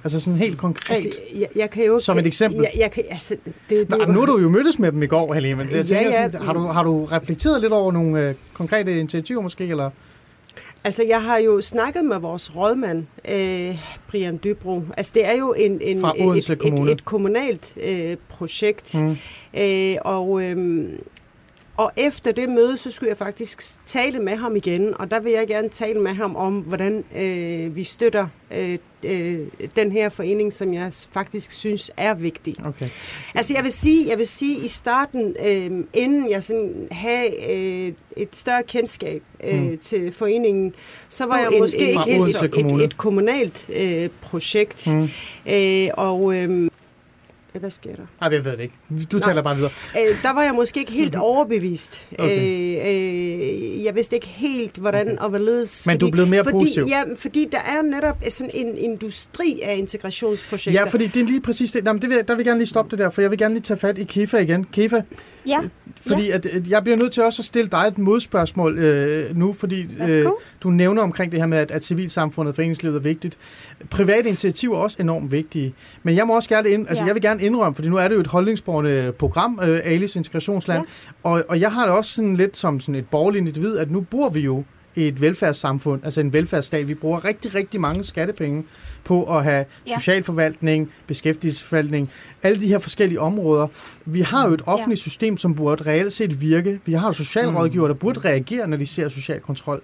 Altså sådan helt konkret, altså, jeg, jeg kan jo, som et eksempel. Jeg, jeg kan, altså, det, det, Nå, nu har du jo mødtes med dem i går, Helene, men det, jeg tænker, ja, ja. Sådan, har, du, har du reflekteret lidt over nogle øh, konkrete initiativer måske, eller? Altså, jeg har jo snakket med vores rådmand, øh, Brian Dybro. Altså, det er jo en, en, et, et, et, kommunalt øh, projekt. Mm. Øh, og, øh, og efter det møde, så skulle jeg faktisk tale med ham igen, og der vil jeg gerne tale med ham om, hvordan øh, vi støtter øh, øh, den her forening, som jeg faktisk synes er vigtig. Okay. Altså jeg vil sige, jeg vil sige i starten, øh, inden jeg sådan havde øh, et større kendskab øh, mm. til foreningen, så var jeg en, måske ikke helt så et, et kommunalt øh, projekt. Mm. Øh, og øh, hvad sker der? Nej, jeg ved det ikke. Du Nå. taler bare videre. Øh, der var jeg måske ikke helt overbevist. Okay. Øh, øh, jeg vidste ikke helt, hvordan okay. og hvorledes. Men fordi, du blev mere fordi, positiv? Ja, fordi der er netop sådan en industri af integrationsprojekter. Ja, fordi det er lige præcis det. Jamen, det vil, der vil jeg gerne lige stoppe det der, for jeg vil gerne lige tage fat i Kefa igen. Kefa, Ja. Fordi ja. at, at jeg bliver nødt til også at stille dig et modspørgsmål øh, nu, fordi øh, du nævner omkring det her med, at, at civilsamfundet og foreningslivet er vigtigt. Private initiativer er også enormt vigtige. Men jeg må også gerne ind, altså ja. jeg vil gerne indrømme, fordi nu er det jo et holdningsborgende program, øh, Alice Integrationsland, ja. og, og jeg har det også sådan lidt som sådan et borgerligt individ, at nu bor vi jo et velfærdssamfund, altså en velfærdsstat. Vi bruger rigtig, rigtig mange skattepenge på at have ja. socialforvaltning, beskæftigelsesforvaltning, alle de her forskellige områder. Vi har jo et offentligt ja. system, som burde reelt set virke. Vi har jo socialrådgiver, der burde reagere, når de ser social kontrol.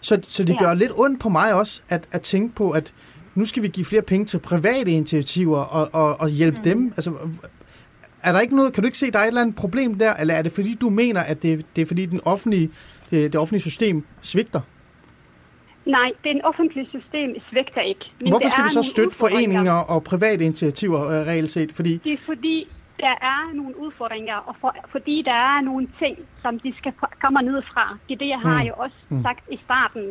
Så, så det ja. gør lidt ondt på mig også, at, at tænke på, at nu skal vi give flere penge til private initiativer og, og, og hjælpe mm. dem. Altså, er der ikke noget, kan du ikke se, der er et eller andet problem der, eller er det fordi, du mener, at det, det er fordi, den offentlige, det, det offentlige system svigter? Nej, det offentlige system svigter ikke. Men Hvorfor skal vi så støtte foreninger og private initiativer uh, reelt set? Fordi... Det er fordi, der er nogle udfordringer, og for, fordi der er nogle ting, som de skal komme ned fra. Det er det, jeg har mm. jo også mm. sagt i starten.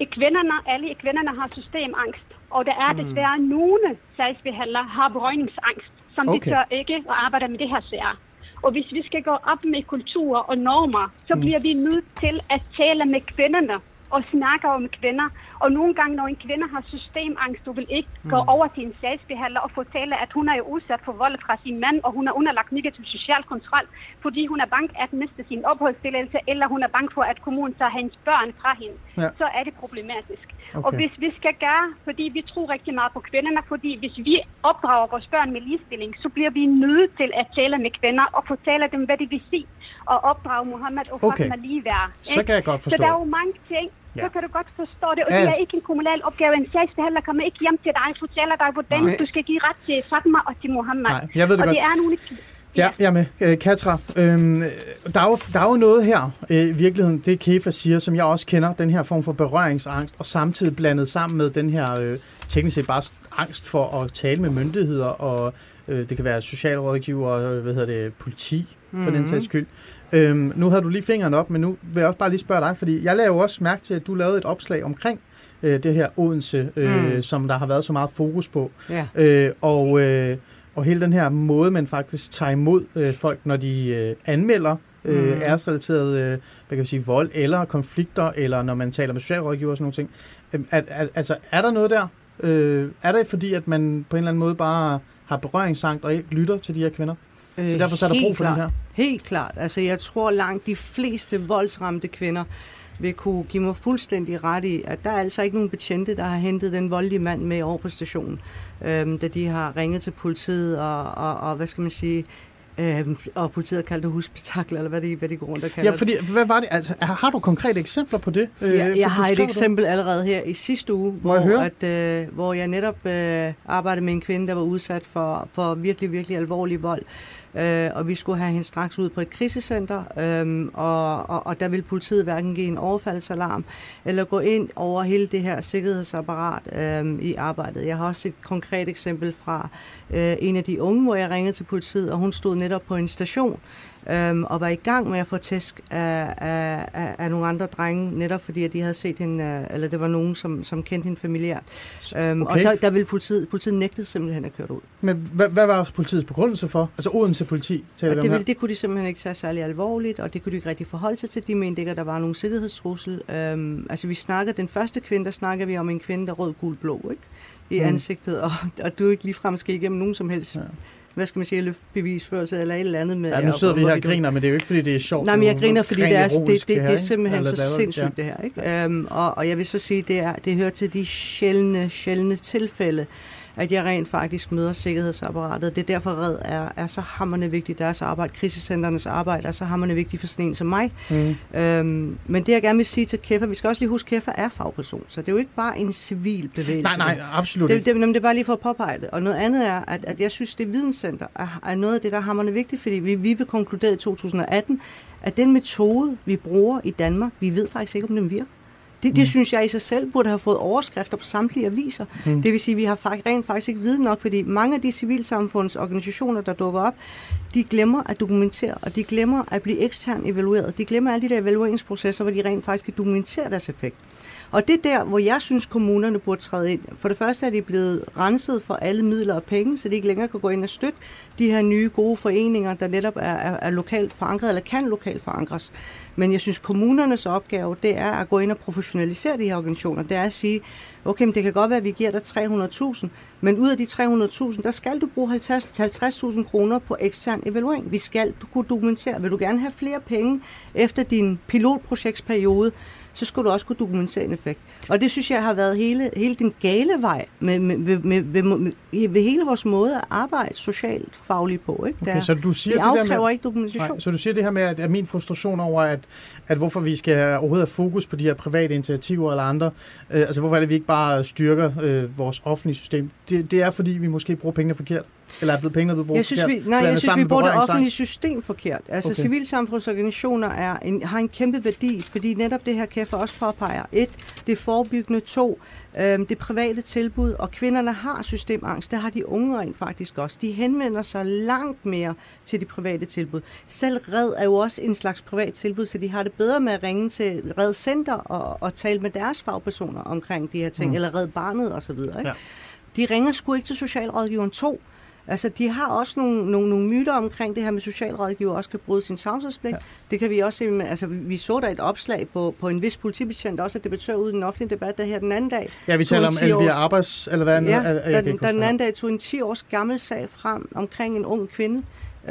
I kvinderne, alle i kvinderne har systemangst, og der er mm. desværre nogle sagsbehandlere har berøringsangst, som okay. de tør ikke at arbejde med det her sager. Og hvis vi skal gå op med kultur og normer, så mm. bliver vi nødt til at tale med kvinderne og snakker om kvinder. Og nogle gange, når en kvinde har systemangst, du vil ikke mm. gå over til en sagsbehandler og fortælle, at hun er jo udsat for vold fra sin mand, og hun er underlagt negativ social kontrol, fordi hun er bange at miste sin opholdstilladelse, eller hun er bange for, at kommunen tager hendes børn fra hende. Ja. Så er det problematisk. Okay. Og hvis vi skal gøre, fordi vi tror rigtig meget på kvinderne, fordi hvis vi opdrager vores børn med ligestilling, så bliver vi nødt til at tale med kvinder og fortælle dem, hvad det vil sige at opdrage Mohammed og okay. Fatima ligeværd. Så kan jeg godt forstå. Så der er jo mange ting, ja. så kan du godt forstå det. Og ja. det er ikke en kommunal opgave. En sagsbehandler kommer ikke hjem til dig og fortæller dig, hvordan Nej. du skal give ret til Fatima og til Mohammed. Nej, jeg ved det og godt. det er nogle Ja, jeg er med. Øh, Katra, øhm, der, er jo, der er jo noget her, øh, i virkeligheden, det Kefa siger, som jeg også kender, den her form for berøringsangst, og samtidig blandet sammen med den her øh, teknisk set bare angst for at tale med myndigheder, og øh, det kan være socialrådgiver, hvad hedder det, politi, for mm-hmm. den Mhm. sags skyld. Øhm, nu havde du lige fingeren op, men nu vil jeg også bare lige spørge dig, fordi jeg lavede jo også mærke til, at du lavede et opslag omkring øh, det her Odense, øh, Mm. som der har været så meget fokus på. Ja. Øh, og, øh, og hele den her måde, man faktisk tager imod øh, folk, når de øh, anmelder øh, Mm. æresrelateret øh, hvad kan vi sige, vold eller konflikter, eller når man taler med socialrådgiver og sådan nogle ting. Øhm, at, at, altså, er der noget der? Øh, er det fordi, at man på en eller anden måde bare har berøringsangst og ikke lytter til de her kvinder? Så derfor så er der Øh, brug for den klart. her. Helt klart. Altså, jeg tror langt de fleste voldsramte kvinder vil kunne give mig fuldstændig ret i, at der er altså ikke nogen betjente, der har hentet den voldelige mand med over på stationen, øhm, da de har ringet til politiet og, og, og hvad skal man sige, øhm, og politiet har kaldt det husspektakler, eller hvad de, hvad de går rundt og kalder Ja, fordi, hvad var det? Altså, har du konkrete eksempler på det? Øh, det. Ja, jeg du har et det. eksempel allerede her i sidste uge, Må jeg hvor, høre? at, øh, hvor jeg netop øh, arbejdede med en kvinde, der var udsat for, for virkelig, virkelig alvorlig vold. Øh, øh, og vi skulle have hende straks ud på et krisecenter, øh, og, og, og der ville politiet hverken give en overfaldsalarm eller gå ind over hele det her sikkerhedsapparat øh, i arbejdet. Jeg har også et konkret eksempel fra øh, en af de unge, hvor jeg ringede til politiet, og hun stod netop på en station øhm, og var i gang med at få tæsk af, af, af, af nogle andre drenge, netop fordi at de havde set hende, øh, eller det var nogen, som, som kendte hende familiært. Øhm, okay. Og der, der ville politiet, politiet nægtede simpelthen at køre ud. Men hvad, hvad var politiets begrundelse for? Altså Odense politi taler det, ville, det kunne de simpelthen ikke tage særlig alvorligt, og det kunne de ikke rigtig forholde sig til. De mente ikke, at der var nogen sikkerhedstrussel. Øhm, altså vi snakkede, den første kvinde, der snakker vi om en kvinde, der rød, gul, blå, ikke? I mm. ansigtet, og, og du ikke ligefrem skal igennem nogen som helst, ja. Hvad skal man sige, løftbevisførelse eller et eller andet med. Ja, nu sidder vi her og griner, men det er jo ikke, fordi det er sjovt. Nej, men jeg Det er griner, fordi det er, det, det, det, her, er simpelthen så sindssygt, det her. Ikke? Øhm, og, og jeg vil så sige, det, er, det hører til de sjældne, sjældne tilfælde, at jeg rent faktisk møder sikkerhedsapparatet. Det er derfor, Red er, er så hammerende vigtigt. Deres arbejde, krisecenternes arbejde, er så hammerende vigtigt for sådan en som mig. Mm. Øhm, men det, jeg gerne vil sige til Keffa, vi skal også lige huske, Keffa er fagperson, så det er jo ikke bare en civil bevægelse. Nej, nej, absolut det, det, det, det er bare lige for at påpege det. Og noget andet er, at, at jeg synes, det videnscenter er, er noget af det, der er hammerende vigtigt, fordi vi, vi vil konkludere i 2018, at den metode, vi bruger i Danmark, vi ved faktisk ikke, om den virker. Det, det Mm. synes jeg i sig selv burde have fået overskrifter på samtlige aviser. Mm. Det vil sige, at vi har faktisk, rent faktisk ikke viden nok, fordi mange af de civilsamfundsorganisationer, der dukker op, de glemmer at dokumentere, og de glemmer at blive ekstern evalueret. De glemmer alle de der evalueringsprocesser, hvor de rent faktisk kan dokumentere deres effekt. Og det er der, hvor jeg synes, kommunerne burde træde ind. For det første er de blevet renset for alle midler og penge, så de ikke længere kan gå ind og støtte de her nye gode foreninger, der netop er, er, er lokalt forankret, eller kan lokalt forankres. Men jeg synes, kommunernes opgave, det er at gå ind og professionalisere de her organisationer. Det er at sige, okay, men det kan godt være, at vi giver dig 300.000, men ud af de 300.000, der skal du bruge 50 50.000 kroner på ekstern evaluering. Vi skal kunne dokumentere. Vil du gerne have flere penge efter din pilotprojektsperiode, så skulle du også kunne dokumentere en effekt. Og det synes jeg har været hele, hele den gale vej med, med, med, med, med, med, ved hele vores måde at arbejde socialt fagligt på. Ikke? Okay, Der- så du siger det der med, ikke dokumentation. Nej, så du siger det her med, at, at min frustration over, at, at hvorfor vi skal overhovedet have fokus på de her private initiativer eller andre, øh, altså hvorfor er det, vi ikke bare styrker øh, vores offentlige system, det, det er fordi, vi måske bruger pengene forkert? Eller er blevet pengene blevet brugt Jeg synes, forkert? vi, nej, jeg synes, vi bruger det offentlige system forkert. Altså, Okay. civilsamfundsorganisationer er en, har en kæmpe værdi, fordi netop det her kæffer også påpeger. Et, det forebyggende. To, øhm, det private tilbud, og kvinderne har systemangst. Det har de unge rent faktisk også. De henvender sig langt mere til de private tilbud. Selv Red er jo også en slags privat tilbud, så de har det bedre med at ringe til Red Center og, og tale med deres fagpersoner omkring de her ting, Mm. eller Red Barnet osv. Ja. De ringer sgu ikke til socialrådgiveren 2. Altså, de har også nogle, nogle, nogle myter omkring det her med socialrådgiver også kan bryde sin tavshedspligt. Ja. Det kan vi også se med, altså, vi- så der et opslag på, på en vis politibetjent, også at debattør ude i den offentlige debat, der her den anden dag. Ja, vi taler om 10 Elvira års- Abbas, eller hvad? Ja, der huske, den hvad anden dag tog en 10 års gammel sag frem omkring en ung kvinde.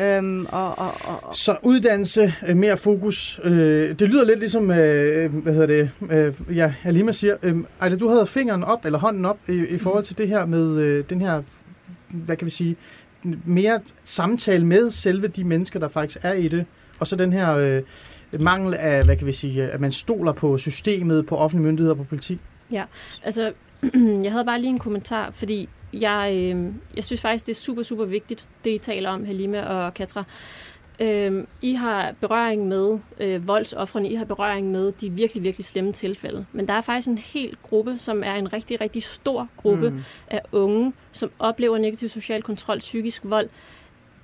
Øhm, og, og, og, Så uddannelse, øh, mere fokus. Øh, det lyder lidt ligesom, øh, hvad hedder det, øh, ja, Halima siger. Øh, Ejda, du havde fingeren op, eller hånden op, i, i forhold til det her med øh, den her, hvad kan vi sige, mere samtale med selve de mennesker, der faktisk er i det. Og så den her øh, mangel af, hvad kan vi sige, øh, at man stoler på systemet, på offentlige myndigheder, på politi. Ja, altså, jeg havde bare lige en kommentar, fordi jeg, øh, jeg synes faktisk, det er super, super vigtigt, det I taler om, Halima og Katra øh, I har berøring med øh, voldsoffrene, I har berøring med de virkelig, virkelig slemme tilfælde. Men der er faktisk en hel gruppe, som er en rigtig, rigtig stor gruppe mm. af unge, som oplever negativ social kontrol, psykisk vold,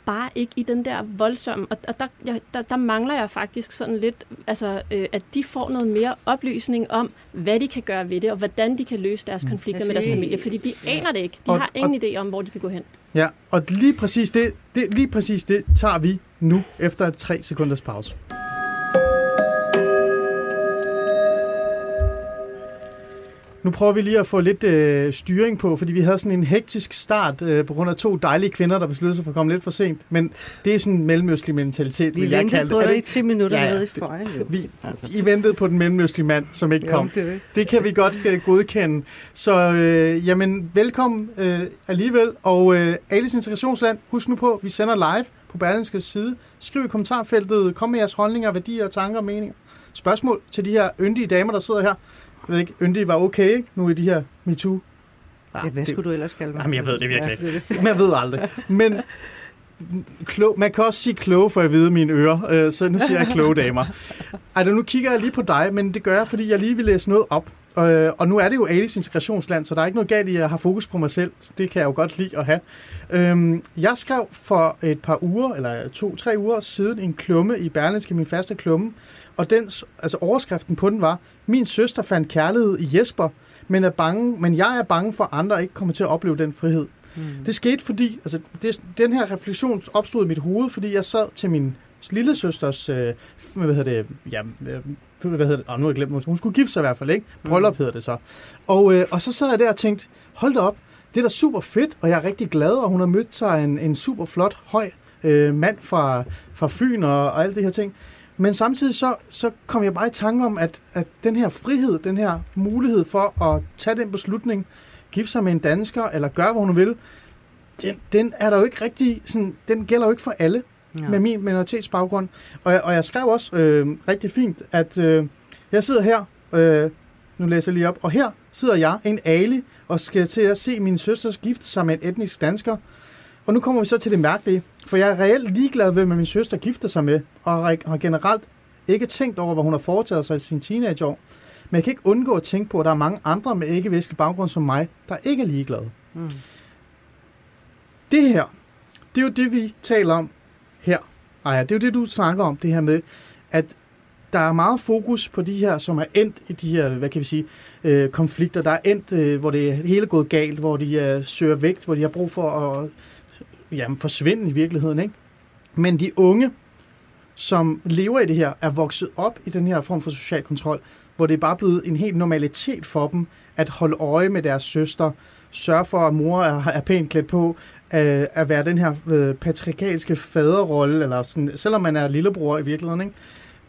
bare ikke i den der voldsomme, og, og der, jeg, der, der mangler jeg faktisk sådan lidt, altså, øh, at de får noget mere oplysning om, hvad de kan gøre ved det, og hvordan de kan løse deres mm. konflikter med deres familie, fordi de aner det ikke. De Og- har ingen og- idé om, hvor de kan gå hen. Ja, og lige præcis det, det, lige præcis det tager vi nu efter et tre sekunders pause. Nu prøver vi lige at få lidt øh, styring på, fordi vi havde sådan en hektisk start øh, på grund af to dejlige kvinder, der besluttede sig for at komme lidt for sent. Men det er sådan en mellemøstlig mentalitet, Vi vil jeg ventede kalde på det. Er dig i det- 10 minutter Ja, nede i. Jo. Vi, Altså. I ventede på den mellemøstlige mand, som ikke kom. Jamen, det det. Det kan vi godt øh, godkende. Så øh, jamen, velkommen øh, alligevel. Og øh, Alice Integrationsland, husk nu på, vi sender live på Berlingskes side. Skriv i kommentarfeltet, kom med jeres holdninger, værdier, tanker og meninger. Spørgsmål til de her yndige damer, der sidder her. Jeg ved ikke, yndige var okay, ikke? Nu i de her MeToo. Ah, Det, hvad skulle du ellers kalde mig? Jamen, jeg ved det virkelig Ja, ikke. det er det. Men jeg ved aldrig. Men klog, man kan også sige kloge, for at vide mine ører. Øh, så nu siger jeg kloge damer. Ej, nu kigger jeg lige på dig, men det gør jeg, fordi jeg lige vil læse noget op. Øh, og nu er det jo Alice integrationsland, så der er ikke noget galt i, at jeg har fokus på mig selv. Det kan jeg jo godt lide at have. Øhm, jeg skrev for et par uger, eller to-tre uger siden, en klumme i Berlinske, min faste klumme. Og dens, altså overskriften på den var, min søster fandt kærlighed i Jesper, men, er bange, men jeg er bange for, at andre ikke kommer til at opleve den frihed. Mm. Det skete fordi, altså det, den her refleksion opstod i mit hoved, fordi jeg sad til min lille søsters, øh, hvad hedder det, ja, øh, hvad hedder det, oh, nu har jeg glemt, hun skulle gifte sig i hvert fald, ikke? Bryllup hedder det så. Og, øh, og så sad jeg der og tænkte, hold da op, det er da super fedt, og jeg er rigtig glad, og hun har mødt sig en, en super flot, høj øh, mand fra, fra Fyn og, og alt det her ting. Men samtidig så, så kom jeg bare i tanke om, at, at den her frihed, den her mulighed for at tage den beslutning, gifte sig med en dansker, eller gøre, hvad hun vil, den, den er der jo ikke rigtig, sådan, den gælder jo ikke for alle ja. med min minoritetsbaggrund. Og jeg, og jeg skrev også øh, rigtig fint, at øh, jeg sidder her, øh, nu læser jeg lige op, og her sidder jeg, en Ali, og skal til at se min søster gifte sig med en etnisk dansker. Og nu kommer vi så til det mærkelige, for jeg er reelt ligeglad ved, hvad min søster gifter sig med, og har generelt ikke tænkt over, hvad hun har foretaget sig i sine teenageår. Men jeg kan ikke undgå at tænke på, at der er mange andre med ikke-vestlig baggrund som mig, der ikke er ligeglade. Mm. Det her, det er jo det, vi taler om her. Ej, det er jo det, du snakker om, det her med, at der er meget fokus på de her, som er endt i de her, hvad kan vi sige, øh, konflikter. Der er endt, øh, hvor det hele er gået galt, hvor de øh, søger vægt, hvor de har brug for at jamen, forsvinde i virkeligheden. Ikke? Men de unge, som lever i det her, er vokset op i den her form for social kontrol, hvor det er bare blevet en helt normalitet for dem at holde øje med deres søster, sørge for, at mor er, er pænt klædt på, øh, at være den her øh, patriarkalske faderrolle, eller sådan, selvom man er lillebror i virkeligheden, ikke?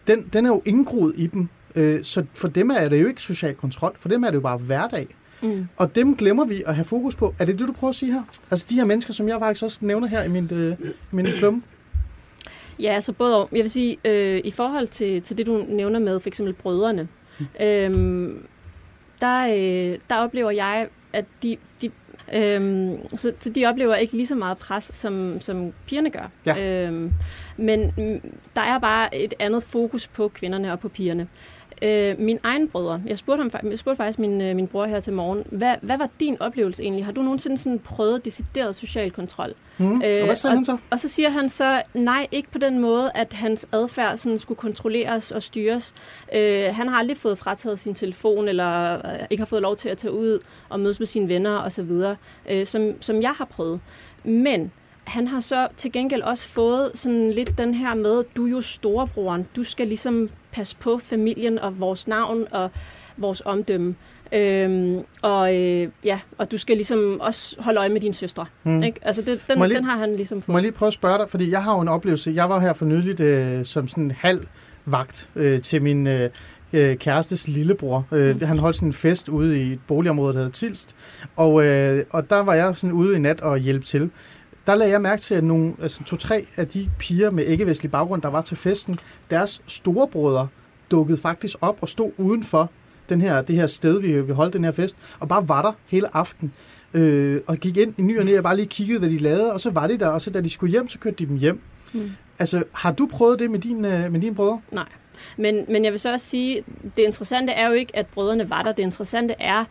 Den, den er jo indgroet i dem. Øh, så for dem er det jo ikke social kontrol, for dem er det jo bare hverdag. Mm. Og dem glemmer vi at have fokus på. Er det det, du prøver at sige her? Altså de her mennesker, som jeg faktisk også nævner her i min, øh, min klumme? Ja, altså både og. Jeg vil sige, øh, i forhold til, til det, du nævner med for eksempel brødrene, mm. øh, der, øh, der oplever jeg, at de, de, øh, så, så de oplever ikke lige så meget pres, som, som pigerne gør. Ja. Øh, men mm, der er bare et andet fokus på kvinderne og på pigerne. Øh, min egen brødre, jeg spurgte, ham, jeg spurgte faktisk min, øh, min bror her til morgen, hvad, hvad var din oplevelse egentlig? Har du nogensinde sådan prøvet decideret social kontrol? Mm. og hvad sagde og, han så? Og så siger han så, nej, ikke på den måde, at hans adfærd sådan skulle kontrolleres og styres. Øh, han har aldrig fået frataget sin telefon, eller øh, ikke har fået lov til at tage ud og mødes med sine venner osv., øh, som, som jeg har prøvet. Men han har så til gengæld også fået sådan lidt den her med, du er jo storebroren, du skal ligesom passe på familien og vores navn og vores omdømme. Øhm, og øh, ja, og du skal ligesom også holde øje med dine søstre. Mm. Ikke? Altså det, den, lige- den har han ligesom fået. Må jeg lige prøve at spørge dig, fordi jeg har jo en oplevelse. Jeg var her for nyligt øh, som sådan en halv vagt øh, til min øh, øh, kærestes lillebror. Øh, Mm. Han holdt sådan en fest ude i et boligområde, der hedder Tilst. Og, øh, og der var jeg sådan ude i nat og hjælpe til. Der lagde jeg mærke til, at nogle, altså to-tre af de piger med ikke-vestlig baggrund, der var til festen, deres storebrødre dukkede faktisk op og stod udenfor den her, det her sted, vi, vi holdt den her fest, og bare var der hele aften. Øh, og gik ind i ny og næ, og bare lige kiggede, hvad de lavede, og så var de der, og så da de skulle hjem, så kørte de dem hjem. Mm. Altså, har du prøvet det med, din, øh, med dine brødre? Nej. Men, men jeg vil så også sige, det interessante er jo ikke, at brødrene var der. Det interessante er,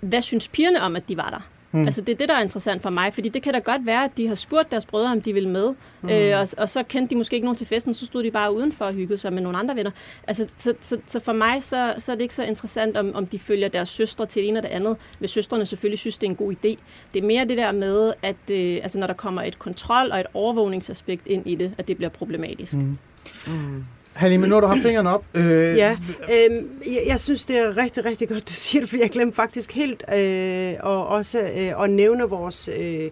hvad synes pigerne om, at de var der? Mm. Altså det er det, der er interessant for mig, fordi det kan da godt være, at de har spurgt deres brødre, om de vil med, mm. øh, og, og så kendte de måske ikke nogen til festen, så stod de bare udenfor og hyggede sig med nogle andre venner. Altså, så, så, så for mig, så, så er det ikke så interessant, om, om de følger deres søstre til det ene eller det andet, hvis søstrene selvfølgelig synes, det er en god idé. Det er mere det der med, at øh, altså, når der kommer et kontrol og et overvågningsaspekt ind i det, at det bliver problematisk. Mm. Mm. Halime, nu har du haft fingrene op. Øh... Ja, øh, jeg, jeg synes, det er rigtig, rigtig godt, du siger det, for jeg glemte faktisk helt øh, og også øh, at nævne vores øh,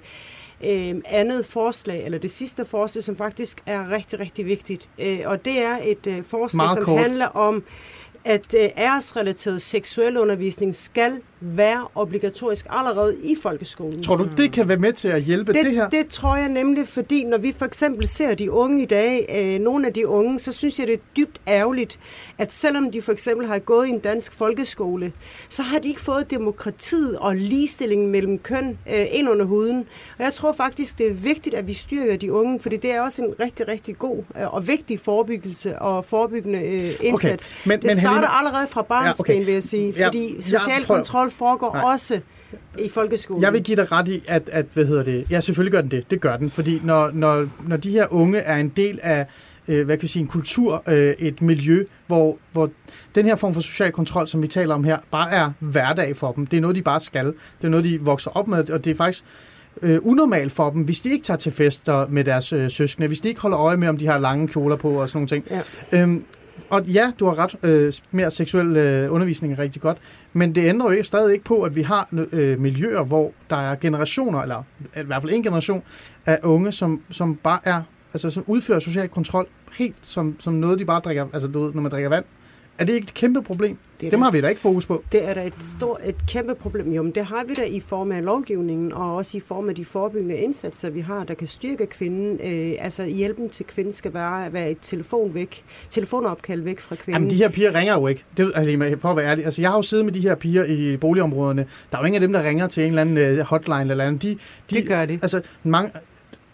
øh, andet forslag, eller det sidste forslag, som faktisk er rigtig, rigtig vigtigt. Øh, og det er et øh, forslag, Meget som kort. handler om, at øh, æresrelateret seksuel undervisning skal være obligatorisk allerede i folkeskolen. Tror du, det kan være med til at hjælpe det, det her? Det tror jeg nemlig, fordi når vi for eksempel ser de unge i dag, øh, nogle af de unge, så synes jeg, det er dybt ærgerligt, at selvom de for eksempel har gået i en dansk folkeskole, så har de ikke fået demokratiet og ligestillingen mellem køn øh, ind under huden. Og jeg tror faktisk, det er vigtigt, at vi styrer de unge, fordi det er også en rigtig, rigtig god øh, og vigtig forebyggelse og forebyggende øh, indsats. Okay. Men, det men, starter Helena... allerede fra barnsben, ja, okay. vil jeg sige, fordi ja, social kontrol kontrol foregår Nej. også i folkeskolen. Jeg vil give dig ret i, at, at hvad hedder det, ja, selvfølgelig gør den det. Det gør den, fordi når, når, når de her unge er en del af øh, hvad kan vi sige, en kultur, øh, et miljø, hvor, hvor den her form for social kontrol, som vi taler om her, bare er hverdag for dem. Det er noget, de bare skal. Det er noget, de vokser op med, og det er faktisk øh, unormalt for dem, hvis de ikke tager til fester med deres øh, søskende, hvis de ikke holder øje med, om de har lange kjoler på og sådan nogle ting. Ja. Øhm, og ja, du har ret. Øh, mere seksuel øh, undervisning er rigtig godt. Men det ændrer jo ikke, stadig ikke på, at vi har øh, miljøer, hvor der er generationer, eller i hvert fald en generation af unge, som, som bare er, altså som udfører social kontrol helt som, som noget, de bare drikker, altså du ved, når man drikker vand. Er det ikke et kæmpe problem? Det Dem har vi da ikke fokus på. Det er da et, stort, et kæmpe problem. Jo, men det har vi da i form af lovgivningen, og også i form af de forebyggende indsatser, vi har, der kan styrke kvinden. Øh, altså hjælpen til kvinden skal være, være et telefon væk, telefonopkald væk fra kvinden. Jamen de her piger ringer jo ikke. Det, altså, for at være ærlig. Altså, jeg har jo siddet med de her piger i boligområderne. Der er jo ingen af dem, der ringer til en eller anden øh, hotline eller andet. De, de, det gør de. Altså, mange,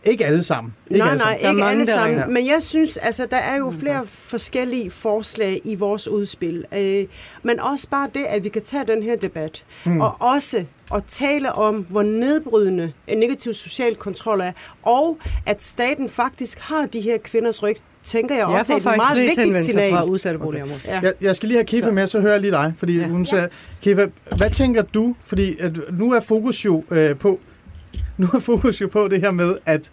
ikke alle sammen. Ikke nej, alle nej, sammen. ikke alle sammen. Ja. Men jeg synes, altså, der er jo mm, flere forskellige forslag i vores udspil. Øh, men også bare det, at vi kan tage den her debat. Mm. Og også at tale om, hvor nedbrydende en negativ social kontrol er. Og at staten faktisk har de her kvinders ryg tænker jeg, jeg også er et meget vigtigt signal. fra udsatte boligområder. Okay. Ja. Jeg, jeg skal lige have Kifa med, så hører jeg lige dig. Fordi ja. hun siger, Kifa, hvad tænker du? Fordi at nu er fokus jo øh, på, nu er fokus jo på det her med, at,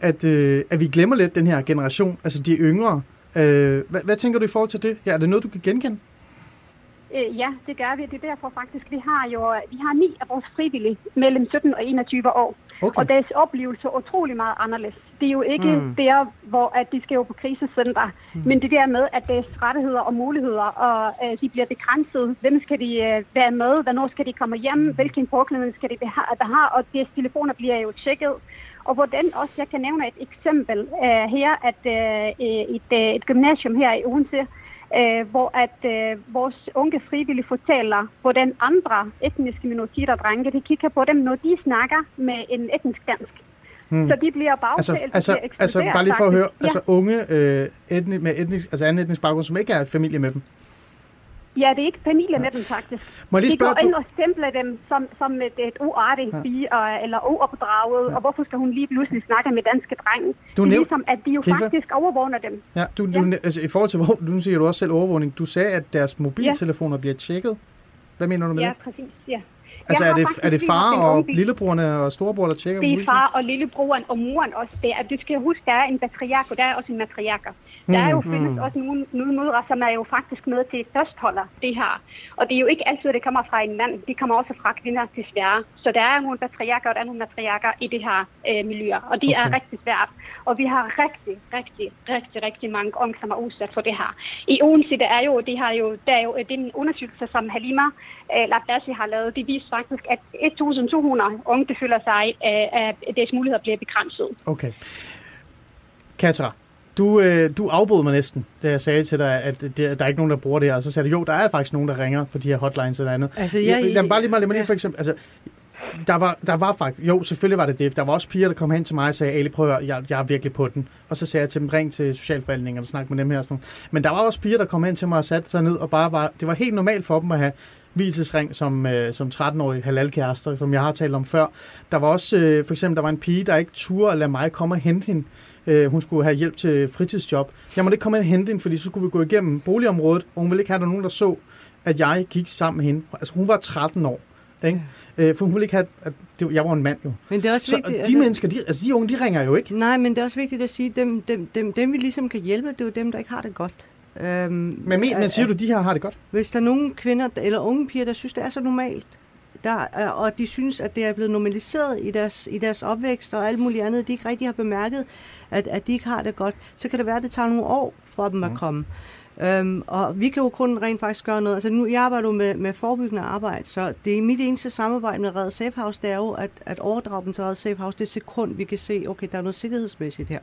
at, øh, at vi glemmer lidt den her generation, altså de yngre. Øh, hvad, hvad tænker du i forhold til det? Ja, er det noget, du kan genkende? Øh, ja, det gør vi. Det er derfor faktisk, vi har jo vi har ni af vores frivillige mellem 17 og 21 år. Okay. Og deres oplevelse er utrolig meget anderledes. Det er jo ikke mm. der, hvor at de skal jo på krisecenter, mm. men det der med, at deres rettigheder og muligheder, og øh, de bliver begrænset. Hvem skal de øh, være med? Hvornår skal de komme hjem? Mm. Hvilken påklædning skal de have? Og deres telefoner bliver jo tjekket. Og hvordan også, jeg kan nævne et eksempel øh, her, at øh, et, øh, et gymnasium her i Odense, øh, hvor at øh, vores unge frivillige fortæller, hvordan andre etniske minoriteter drenge, de kigger på dem, når de snakker med en etnisk dansk. Hmm. Så de bliver bagtalt. Altså, altså, altså bare lige for at høre, ja. altså unge øh, etni, med etnisk, altså anden etnisk baggrund, som ikke er familie med dem? Ja, det er ikke familie med dem, faktisk. Må jeg lige spørge, de går ind og stempler dem som, som et, et uartigt ja. pige, eller uopdraget, ja. og hvorfor skal hun lige pludselig snakke med danske drenge? Du det er ligesom, at de jo Kifa. faktisk overvågner dem. Ja, du, du, ja. altså, i forhold til, hvor, nu siger du også selv overvågning, du sagde, at deres mobiltelefoner ja. bliver tjekket. Hvad mener du med ja, det? Ja, præcis, ja. Altså er det, er det far og lillebrorne og storebror, der tjekker Det er far og lillebroren og moren også. Det er, du skal huske, der er en patriark, og der er også en matriarker. Der er jo mm. findes også nogle, nogle mødre, som er jo faktisk med til fastholder det her. Og det er jo ikke altid, at det kommer fra en mand. Det kommer også fra kvinder, desværre. Så der er nogle patriarker, og der er nogle matriarker i det her øh, miljø. Og det okay. er rigtig svært. Og vi har rigtig, rigtig, rigtig, rigtig mange unge, som er udsat for det her. I Odense, der er jo, det har jo, der er jo den undersøgelse, som Halima øh, Labdashi har lavet, det viser faktisk, at 1.200 unge, det føler sig, øh, at deres muligheder bliver begrænset. Okay. Katra, du, øh, du afbrød mig næsten, da jeg sagde til dig, at det, der er ikke nogen, der bruger det her. Og så sagde du, jo, der er faktisk nogen, der ringer på de her hotlines eller andet. Altså, jeg, lad mig bare lige, lad mig lige ja. for eksempel, altså, der var, der var faktisk, jo, selvfølgelig var det det. Der var også piger, der kom hen til mig og sagde, Ali, prøv at høre, jeg, jeg er virkelig på den. Og så sagde jeg til dem, ring til socialforvaltningen og snak med dem her. Og sådan noget. Men der var også piger, der kom hen til mig og satte sig ned og bare var, det var helt normalt for dem at have hvilesesring som, øh, som 13-årige halalkærester, som jeg har talt om før. Der var også, øh, for eksempel, der var en pige, der ikke turde at lade mig komme og hente hende. Øh, hun skulle have hjælp til fritidsjob. Jeg måtte ikke komme ind og hente hende, fordi så skulle vi gå igennem boligområdet, og hun ville ikke have, at der nogen, der så, at jeg gik sammen med hende. Altså, hun var 13 år. Ikke? Øh, for hun ville ikke have, at det, jeg var en mand jo. Men det er også så, vigtigt, de altså- mennesker, de, altså de unge, de ringer jo ikke. Nej, men det er også vigtigt at sige, dem, dem, dem, dem vi ligesom kan hjælpe, det er jo dem, der ikke har det godt. Øhm, Men, men, men siger du, de her har det godt? Hvis der er nogle kvinder eller unge piger, der synes, det er så normalt, der, er- og de synes, at det er blevet normaliseret i deres, i deres opvækst og alt muligt andet, de ikke rigtig har bemærket, at, at de ikke har det godt, så kan det være, at det tager nogle år for dem at komme. Øhm, og vi kan jo kun rent faktisk gøre noget. Altså nu, jeg arbejder jo med, med forebyggende arbejde, så det er mit eneste samarbejde med Red Safe House, det er jo at, at overdrage dem til Red Safe House det sekund, vi kan se, okay, der er noget sikkerhedsmæssigt her.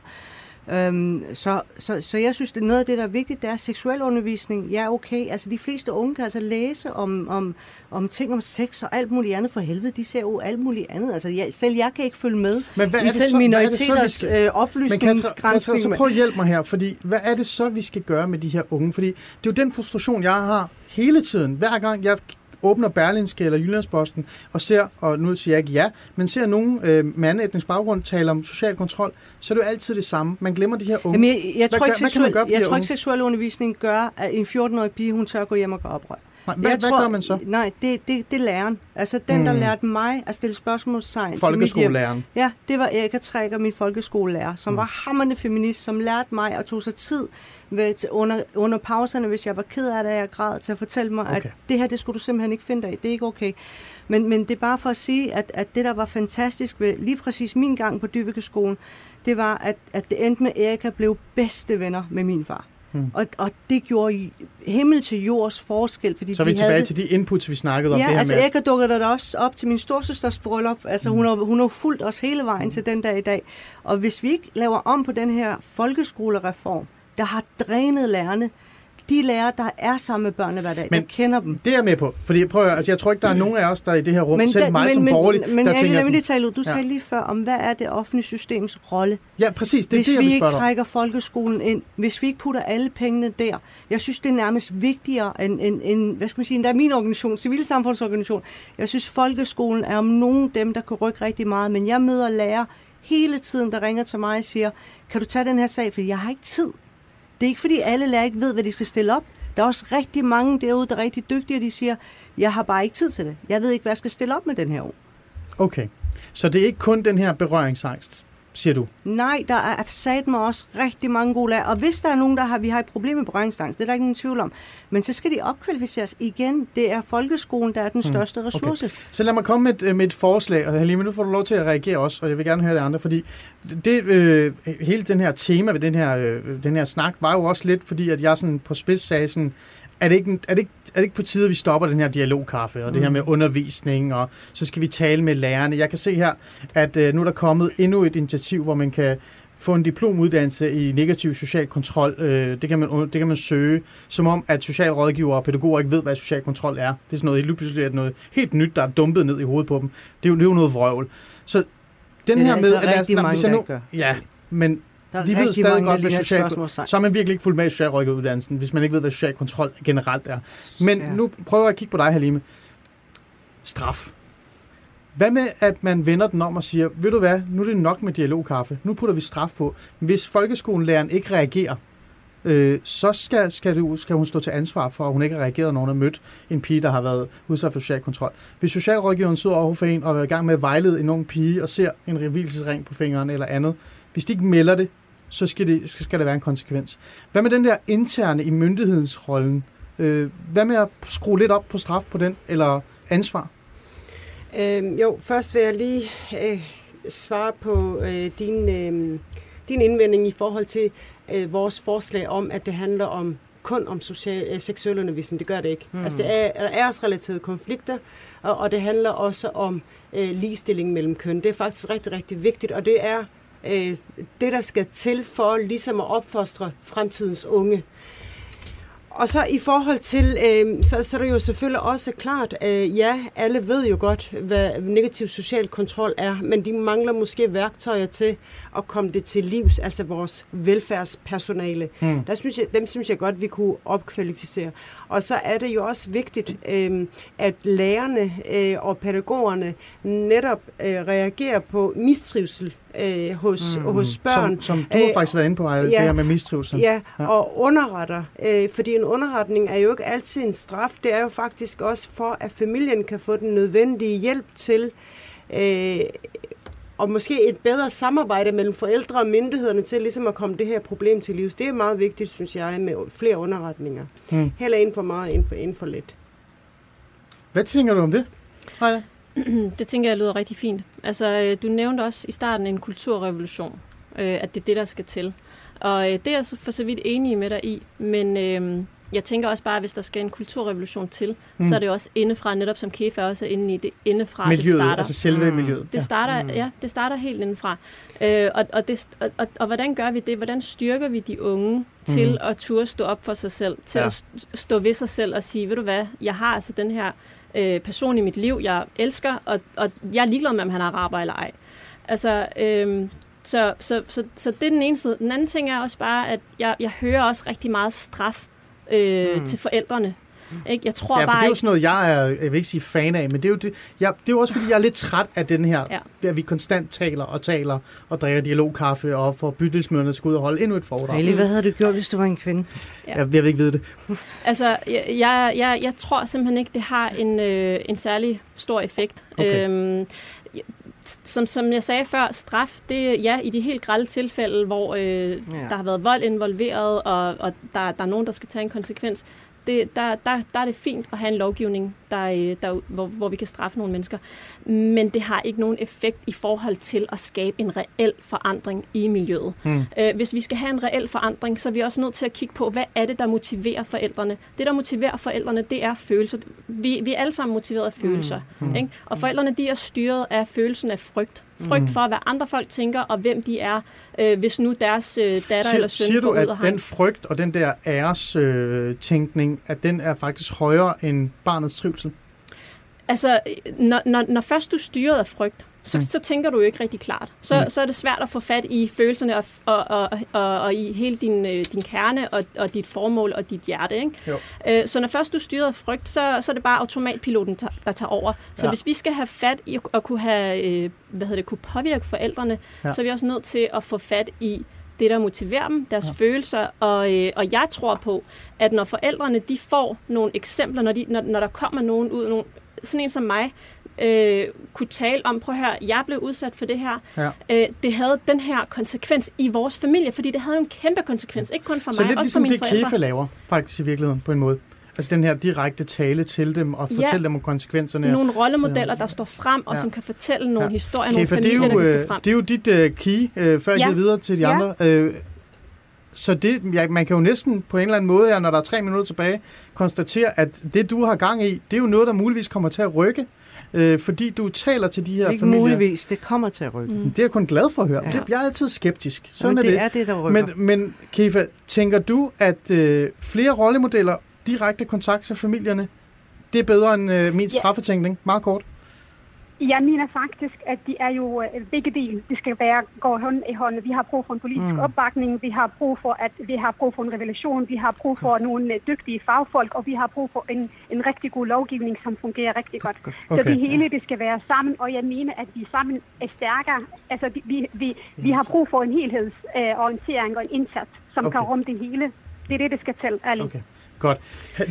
Øhm, så, så, så jeg synes, det er noget af det, der er vigtigt, det er seksuel undervisning. Ja, okay. Altså, de fleste unge kan altså læse om, om, om ting om sex og alt muligt andet for helvede. De ser jo alt muligt andet. Altså, jeg, selv jeg kan ikke følge med Men hvad er i selv så, er minoriteters øh, Men oplysningsgrænsning. så prøv at hjælpe mig her, fordi hvad er det så, vi skal gøre med de her unge? Fordi det er jo den frustration, jeg har hele tiden. Hver gang jeg åbner Berlinske eller Jyllandsposten og ser, og nu siger jeg ikke ja, men ser nogen øh, med anden etnisk baggrund tale om social kontrol, så er det jo altid det samme. Man glemmer de her unge. Jamen, jeg, jeg, tror ikke, seksuel, gøre jeg tror ikke, seksuel undervisning gør, at en 14-årig pige, hun tør gå hjem og gå oprør. Nej, hvad- Jeg hvad gør man så? Nej, det, det, det er læreren. Altså den, der Mm. lærte mig at stille spørgsmålstegn til mit hjem. Ja, det var Erika Trækker, min folkeskolelærer, som mm. var hammerende feminist, som lærte mig og tog sig tid ved, til, under, under pauserne, hvis jeg var ked af det, at jeg græd, til at fortælle mig, okay. At det her, det skulle du simpelthen ikke finde dig i. Det er ikke okay. Men, men det er bare for at sige, at, at det, der var fantastisk ved lige præcis min gang på Dyveke-skolen, det var, at, at det endte med, at Erika blev bedste venner med min far. Hmm. Og, og det gjorde himmel til jords forskel, fordi Så er de vi tilbage havde til de inputs, vi snakkede om. Ja, det her altså med, Erika dukker der også op til min storsøsters bryllup. Altså hun har, hun har fulgt os hele vejen til den dag i dag. Og hvis vi ikke laver om på den her folkeskolereform, der har drænet lærerne, de lærere, der er sammen med børnene hver dag, Men der kender dem. Det er jeg med på. Fordi prøv at, høre, altså, jeg tror ikke, der er nogen af os, der i det her rum, men selv den- mig som borgerlig, men, men der Ali, tænker lige sådan, tale. Du Ja. talte lige før om, hvad er det offentlige systems rolle? Ja, præcis. Det er hvis det, jeg vi ikke trækker folkeskolen ind, hvis vi ikke putter alle pengene der, jeg synes, det er nærmest vigtigere end, end, end hvad skal man sige, endda min organisation, civilsamfundsorganisation. Jeg synes, folkeskolen er om nogen dem, der kan rykke rigtig meget, men jeg møder lærere hele tiden, der ringer til mig og siger, kan du tage den her sag, for jeg har ikke tid. Det er ikke, fordi alle lærere ikke ved, hvad de skal stille op. Der er også rigtig mange derude, der er rigtig dygtige, og de siger, jeg har bare ikke tid til det. Jeg ved ikke, hvad jeg skal stille op med den her år. Okay. Så det er ikke kun den her berøringsangst, siger du? Nej, der er sat mig også rigtig mange gode lærere. Og hvis der er nogen, der har, vi har et problem med berøringsangst, det er der ikke nogen tvivl om. Men så skal de opkvalificeres igen. Det er folkeskolen, der er den største ressource. Okay. Så lad mig komme med et, med et forslag, og Halime, nu får du lov til at reagere også, og jeg vil gerne høre det andre, fordi det, øh, hele den her tema ved den her, øh, den her snak var jo også lidt, fordi at jeg sådan på spids sagde sådan, er det, ikke, er, det ikke, er det ikke på tide, at vi stopper den her dialogkaffe, og det her med undervisning, og så skal vi tale med lærerne. Jeg kan se her, at øh, nu er der kommet endnu et initiativ, hvor man kan få en diplomuddannelse i negativ social kontrol. Øh, det, kan man, det kan man søge, som om, at socialrådgivere og pædagoger ikke ved, hvad social kontrol er. Det er sådan noget, lige pludselig er noget helt nyt, der er dumpet ned i hovedet på dem. Det er jo, det er jo noget vrøvl. Så den Det er her altså med... at lad os- rigtig nej, mange, der nu. Ja, men Der er de ved stadig godt, hvad social. Så er man virkelig ikke fuldt med i socialrådgiveruddannelsen, hvis man ikke ved, hvad social kontrol generelt er. Men Ja. nu prøver jeg at kigge på dig, Halime. Straf. Hvad med, at man vender den om og siger, ved du hvad, nu er det nok med dialogkaffe. Nu putter vi straf på. Hvis folkeskolelæreren ikke reagerer, øh, så skal, skal, du, skal hun stå til ansvar for, at hun ikke har reageret, når hun har mødt en pige, der har været udsat for social kontrol. Hvis socialrådgiveren sidder over for en og er i gang med at vejlede en ung pige og ser en revilsesring på fingeren eller andet, hvis de ikke melder det, så skal, det, så skal der være en konsekvens. Hvad med den der interne i myndighedsrollen? Øh, hvad med at skrue lidt op på straf på den, eller ansvar? Øh, jo, først vil jeg lige øh, svare på øh, din, øh, din indvending i forhold til øh, vores forslag om, at det handler om kun om social, øh, seksuel undervisning. Det gør det ikke. Hmm. Mm. Altså, det er er æresrelaterede konflikter, og, og det handler også om øh, ligestilling mellem køn. Det er faktisk rigtig, rigtig vigtigt, og det er øh, det, der skal til for ligesom at opfostre fremtidens unge. Og så i forhold til, øh, så, så er det jo selvfølgelig også klart, øh, ja, alle ved jo godt, hvad negativ social kontrol er, men de mangler måske værktøjer til at komme det til livs, altså vores velfærdspersonale. Hmm. Der synes jeg, dem synes jeg godt, vi kunne opkvalificere. Og så er det jo også vigtigt, øh, at lærerne øh, og pædagogerne netop øh, reagerer på mistrivsel øh, hos, mm. hos børn. Som, som du har Øh, faktisk været inde på, Ejle, det her med mistrivsel. Ja, ja, og underretter. Øh, fordi en underretning er jo ikke altid en straf. Det er jo faktisk også for, at familien kan få den nødvendige hjælp til øh, og måske et bedre samarbejde mellem forældre og myndighederne til ligesom at komme det her problem til livs. Det er meget vigtigt, synes jeg, med flere underretninger. Mm. Heller inden for meget, inden for, inden for lidt. Hvad tænker du om det, Heide? det tænker jeg lyder rigtig fint. Altså, øh, du nævnte også i starten en kulturrevolution, øh, at det er det, der skal til. Og øh, det er jeg så for så vidt enig med dig i, men øh, jeg tænker også bare, at hvis der skal en kulturrevolution til, Mm. mm. så er det også indefra, netop som Kefa også er inde i, det indefra, Miljøet, det starter. altså selve mm. miljøet. Det starter, Mm. ja. det starter helt indefra. Øh, og, og, det, og, og, og hvordan gør vi det? Hvordan styrker vi de unge til Mhm. at turde stå op for sig selv, til Ja. at st- stå ved sig selv og sige, ved du hvad, jeg har altså den her øh, person i mit liv, jeg elsker, og, og jeg er ligeglad med, om han er araber eller ej. Altså, øh, så, så, så, så det er den ene side. Den anden ting er også bare, at jeg, jeg hører også rigtig meget straf øh, Mm. til forældrene. Ikke? Jeg tror Ja, for bare det er jo sådan noget, jeg er, jeg vil ikke sige fan af, men det er jo, det, jeg, det er jo også, fordi jeg er lidt træt af den her, ja. Der vi konstant taler og taler og drikker dialogkaffe og får bydelsmøderne til at ud og holde endnu et foredrag. Hailey, hvad havde du gjort, hvis du var en kvinde? Ja. Jeg, jeg vil ikke vide det. Altså, jeg, jeg, jeg, jeg tror simpelthen ikke, det har en, øh, en særlig stor effekt. Okay. Øhm, som, som jeg sagde før, straf, det ja, i de helt grælde tilfælde, hvor øh, ja. der har været vold involveret, og, og der, der er nogen, der skal tage en konsekvens, det, der, der, der er det fint at have en lovgivning, der, øh, der, hvor, hvor vi kan straffe nogle mennesker. Men det har ikke nogen effekt i forhold til at skabe en reel forandring i miljøet. Øh, hvis vi skal have en reel forandring, så er vi også nødt til at kigge på, hvad er det, der motiverer forældrene. Det, der motiverer forældrene, det er følelser. Vi, vi er alle sammen motiveret af følelser. Mm. Mm. Ikke? Og forældrene, de er styret af følelsen af frygt. Frygt Mm. for, hvad andre folk tænker, og hvem de er, øh, hvis nu deres øh, datter Siger, eller søn siger du, at den en frygt og den der ærestænkning, øh, tænkning, at den er faktisk højere end barnets trivsel? Altså, når, når, når først du er styret af frygt, så, Mm. så tænker du jo ikke rigtig klart. Så, Mm. så er det svært at få fat i følelserne og, og, og, og, og i hele din, øh, din kerne og, og dit formål og dit hjerte. Ikke? Jo. Øh, så når først du er styret af frygt, så, så er det bare automatpiloten, der, tager over. Så Ja. hvis vi skal have fat i at kunne, have, øh, hvad hedder det, kunne påvirke forældrene, Ja. så er vi også nødt til at få fat i det, der motiverer dem, deres Ja. følelser. Og, øh, og jeg tror på, at når forældrene de får nogle eksempler, når, de, når, når der kommer nogen ud, nogen, sådan en som mig, øh, kunne tale om, prøv høre, jeg blev udsat for det her. Ja. Øh, det havde den her konsekvens i vores familie, fordi det havde en kæmpe konsekvens, ikke kun for Så mig, lidt også for ligesom mine det, forældre. Kefa laver, faktisk i virkeligheden, på en måde. Altså den her direkte tale til dem og Ja. fortælle dem om konsekvenserne. Nogle rollemodeller, der står frem, og Ja. som kan fortælle nogle Ja. historier, nogle Kefa, det er familier, jo, der kan øh, stå frem. det er jo dit uh, key, uh, før jeg Ja. giver videre til de Ja. andre. Uh, så det, ja, man kan jo næsten på en eller anden måde, ja, når der er tre minutter tilbage, konstatere, at det, du har gang i, det er jo noget, der muligvis kommer til at rykke, øh, fordi du taler til de her Ikke familier. muligvis, det kommer til at rykke. Mm. Det er jeg kun glad for at høre. Ja. Det, jeg er altid skeptisk. Sådan Jamen, er det det. er det, der rykker. Men, men Kefa, tænker du, at øh, flere rollemodeller, direkte kontakt til familierne, det er bedre end øh, min Ja. straffetænkning? Meget kort. Jeg mener faktisk, at de er jo øh, begge dele. Det skal være gå hånd i hånd. Vi har brug for en politisk Mm. opbakning. Vi har brug for at vi har brug for en revolution. Vi har brug for nogle øh, dygtige fagfolk, og vi har brug for en, en rigtig god lovgivning, som fungerer rigtig godt. Okay. Så det hele det skal være sammen, og jeg mener, at vi sammen er stærkere. Altså, vi, vi, vi, vi har brug for en helhedsorientering og en indsats, som Okay. kan rumme det hele. Det er det, det skal til, Ali. Okay. Godt.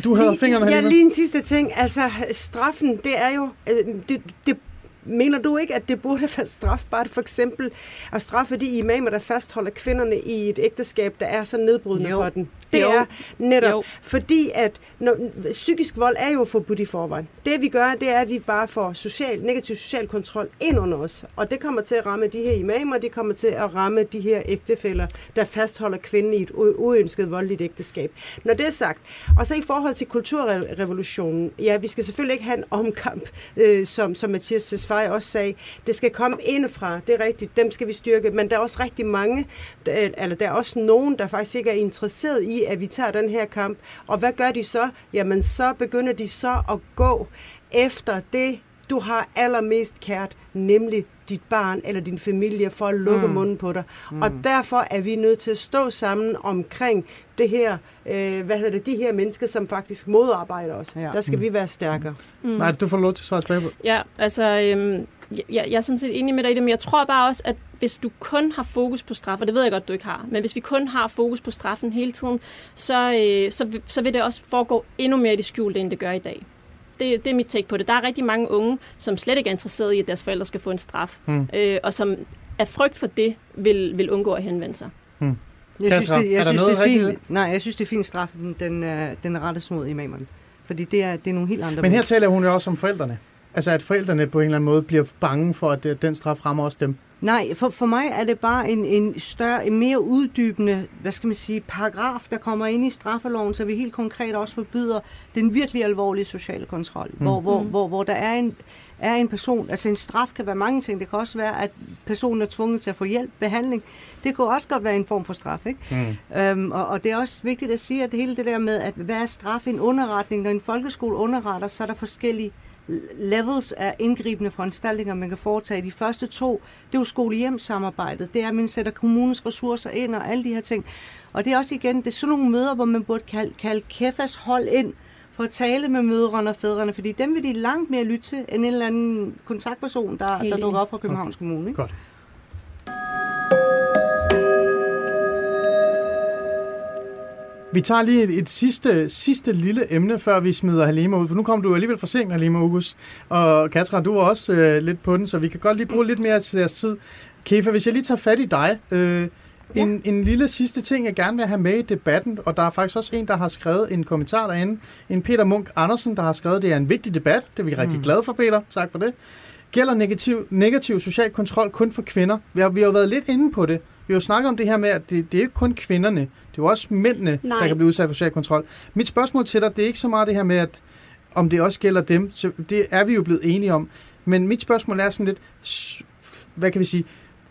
Du havde fingrene Ja, herinde. lige en sidste ting. Altså, straffen, det er jo... øh, Det, det, mener du ikke, at det burde være strafbart for eksempel at straffe de imamer, der fastholder kvinderne i et ægteskab, der er så nedbrydende Jo. for dem? Det Jo. er netop, Jo. fordi at når, psykisk vold er jo forbudt i forvejen. Det vi gør, det er, at vi bare får social, negativ social kontrol ind under os. Og det kommer til at ramme de her imamer, det kommer til at ramme de her ægtefæller, der fastholder kvinden i et uønsket voldeligt ægteskab. Når det er sagt, og så i forhold til kulturrevolutionen, ja, vi skal selvfølgelig ikke have en omkamp, øh, som, som Mathias Tesfaye også sagde, det skal komme indefra, det er rigtigt, dem skal vi styrke, men der er også rigtig mange, der, eller der er også nogen, der faktisk ikke er interesseret i, at vi tager den her kamp. Og hvad gør de så? Jamen, så begynder de så at gå efter det, du har allermest kært, nemlig dit barn eller din familie for at lukke mm. munden på dig. Mm. Og derfor er vi nødt til at stå sammen omkring det her, øh, hvad hedder det, de her mennesker, som faktisk modarbejder os. Ja. Der skal mm. vi være stærkere. Mm. Nej, du får lov til at svare tilbage på. Ja, altså, øhm, jeg, jeg er sådan set enig med dig i det, men jeg tror bare også, at hvis du kun har fokus på straf, og det ved jeg godt, du ikke har, men hvis vi kun har fokus på straffen hele tiden, så, øh, så, så vil det også foregå endnu mere i det skjulte, end det gør i dag. Det, det er mit take på det. Der er rigtig mange unge, som slet ikke er interesseret i, at deres forældre skal få en straf, hmm. øh, og som af frygt for det vil, vil undgå at henvende sig. Hmm. Jeg synes, det, jeg, er synes, det er fint, nej, jeg synes, det er fint straffen, den, er, den er rettes mod imamerne. Fordi det er, det er nogle helt andre Men her taler hun jo også om forældrene. Altså at forældrene på en eller anden måde bliver bange for, at den straf rammer også dem. Nej, for, for mig er det bare en, en større, en mere uddybende, hvad skal man sige, paragraf, der kommer ind i straffeloven, så vi helt konkret også forbyder den virkelig alvorlige sociale kontrol, mm. hvor, hvor, mm. hvor, hvor der er en, er en person, altså en straf kan være mange ting, det kan også være, at personen er tvunget til at få hjælp, behandling, det kunne også godt være en form for straf, ikke? Mm. Øhm, og, og det er også vigtigt at sige, at det hele det der med, at hvad er straf i en underretning, når en folkeskole underretter, så er der forskellige levels af indgribende foranstaltninger, man kan foretage. De første to, det er jo skole-hjem-samarbejdet. Det er, at man sætter kommunens ressourcer ind og alle de her ting. Og det er også igen, det er sådan nogle møder, hvor man burde kalde, kalde KEFAS hold ind for at tale med mødrene og fædrene, fordi dem vil de langt mere lytte til, end en eller anden kontaktperson, der, der dukker op fra Københavns okay. Kommune. Ikke? Godt. Vi tager lige et, et sidste, sidste lille emne, før vi smider Halima ud, for nu kommer du alligevel for sent, Halima August. Og Katra, du er også øh, lidt på den, så vi kan godt lige bruge lidt mere til jeres tid. Kefa, hvis jeg lige tager fat i dig. Øh, Ja. En, en lille sidste ting, jeg gerne vil have med i debatten, og der er faktisk også en, der har skrevet en kommentar derinde. En Peter Munk Andersen, der har skrevet, det er en vigtig debat. Det er vi rigtig mm. glade for, Peter. Tak for det. Gælder negativ, negativ social kontrol kun for kvinder? Vi har, vi har været lidt inde på det. Vi har jo snakket om det her med, at det, det er ikke kun kvinderne, det er jo også mændene, Nej. der kan blive udsat for social kontrol. Mit spørgsmål til dig, det er ikke så meget det her med, at om det også gælder dem, så det er vi jo blevet enige om. Men mit spørgsmål er sådan lidt, hvad kan vi sige,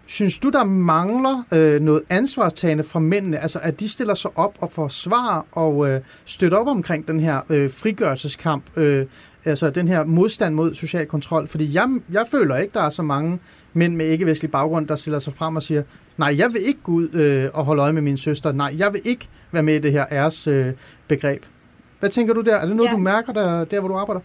synes du, der mangler øh, noget ansvarstagende fra mændene, altså at de stiller sig op og forsvarer og øh, støtter op omkring den her øh, frigørelseskamp, øh, altså den her modstand mod social kontrol? Fordi jeg, jeg føler ikke, der er så mange mænd med ikke-vestlig baggrund, der stiller sig frem og siger, nej, jeg vil ikke gå ud øh, og holde øje med min søster, nej, jeg vil ikke være med i det her æres øh, begreb. Hvad tænker du der? Er det noget, ja. du mærker der, der, hvor du arbejder?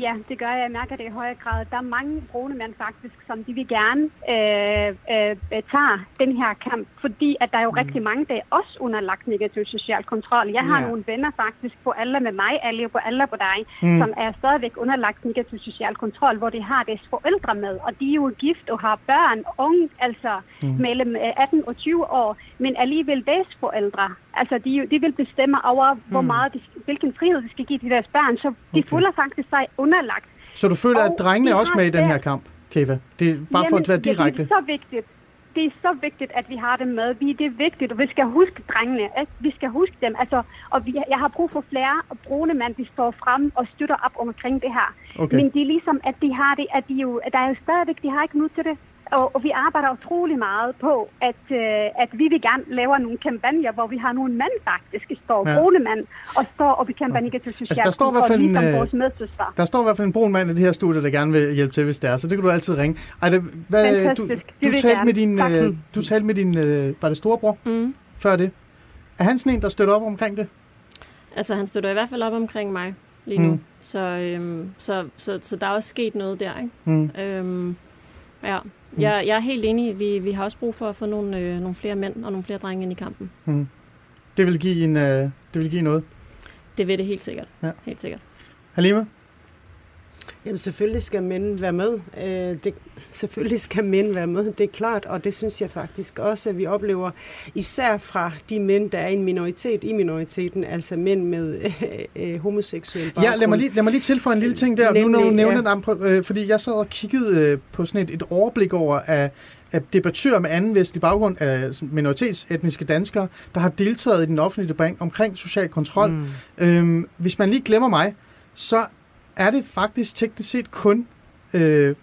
Ja, det gør jeg. Jeg mærker det i højere grad. Der er mange brune mænd faktisk, som de vil gerne øh, øh, tage den her kamp, fordi at der er jo mm. rigtig mange, der er også underlagt negativ social kontrol. Jeg har yeah. nogle venner faktisk på alle med mig, alle på alle på dig, mm. som er stadigvæk underlagt negativ social kontrol, hvor de har deres forældre med, og de er jo gift og har børn, unge, altså mm. mellem 18 og 20 år, men alligevel deres forældre Altså, de, de vil bestemme over, hvor mm. meget de, hvilken frihed de skal give til deres børn, så de okay. føler faktisk sig underlagt. Så du føler, og at drengene er også med i den her kamp, Keva? Det er bare Jamen, for at være direkte. det er så vigtigt. Det er så vigtigt, at vi har dem med. Vi, det er vigtigt, og vi skal huske drengene. Ikke? Vi skal huske dem. Altså, og vi, jeg har brug for flere brune mænd, de står frem og støtter op omkring det her. Okay. Men det er ligesom, at de har det, at de jo, der er jo stadigvæk, de har ikke nu til det. Og, og vi arbejder utrolig meget på, at, øh, at vi vil gerne lave nogle kampagner, hvor vi har nogle mænd faktisk, står ja. brune mænd, og står og bekæmper negativ social altså, der står i hvert fald en, øh, vores medsøster. Der står i hvert fald en brun mand i det her studie, der gerne vil hjælpe til, hvis det er, så det kan du altid ringe. Ej, det, hvad, du, du, talte med din, øh, du talte med din, øh, var det storebror, mm. før det? Er han sådan en, der støtter op omkring det? Altså, han støtter i hvert fald op omkring mig lige nu. Mm. Så, øhm, så, så, så der er også sket noget der, ikke? Mm. Øhm, ja. Mm. Jeg, jeg er helt enig. Vi, vi har også brug for at få nogle, øh, nogle flere mænd og nogle flere drenge ind i kampen. Mm. Det vil give en, øh, det vil give noget? Det vil det helt sikkert. Ja. Helt sikkert. Halima? Jamen selvfølgelig skal mænd være med. Øh, det, selvfølgelig skal mænd være med, det er klart, og det synes jeg faktisk også, at vi oplever, især fra de mænd, der er en minoritet i minoriteten, altså mænd med øh, øh, homoseksuel baggrund. Ja, lad mig, lige, lad mig lige tilføje en lille ting der, Nemlig, nu når du nævner ja. det, øh, fordi jeg sad og kiggede øh, på sådan et, et overblik over af, af debattører med anden vestlig baggrund af minoritetsetniske danskere, der har deltaget i den offentlige debat omkring social kontrol. Mm. Øhm, hvis man lige glemmer mig, så er det faktisk teknisk set kun øh,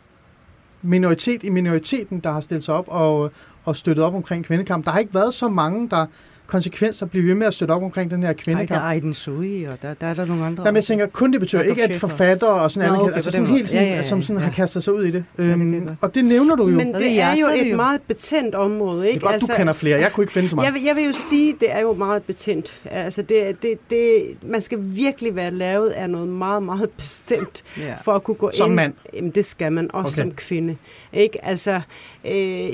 minoritet i minoriteten, der har stillet sig op og, og støttet op omkring kvindekamp. Der har ikke været så mange, der konsekvenser bliver ved med at støtte op omkring den her kvindekamp. der er Aiden Sui, og der, der er der nogle andre. Jamen, jeg tænker kun det betyder ikke, at forfatter og sådan noget, okay, altså sådan helt sådan, Ja, ja, ja, som sådan ja. har kastet sig ud i det. det Øhm, jeg godt. og det nævner du jo. Men det er jo det et meget betændt område, det er ikke? godt, du kender flere. Jeg kunne ikke finde så mange. Jeg vil, jeg vil jo sige, det er jo meget betændt. Altså, det, det, det, man skal virkelig være lavet af noget meget, meget bestemt, Ja. for at kunne gå Som ind. mand? Jamen, det skal man også Okay. som kvinde. Ikke? Altså, øh,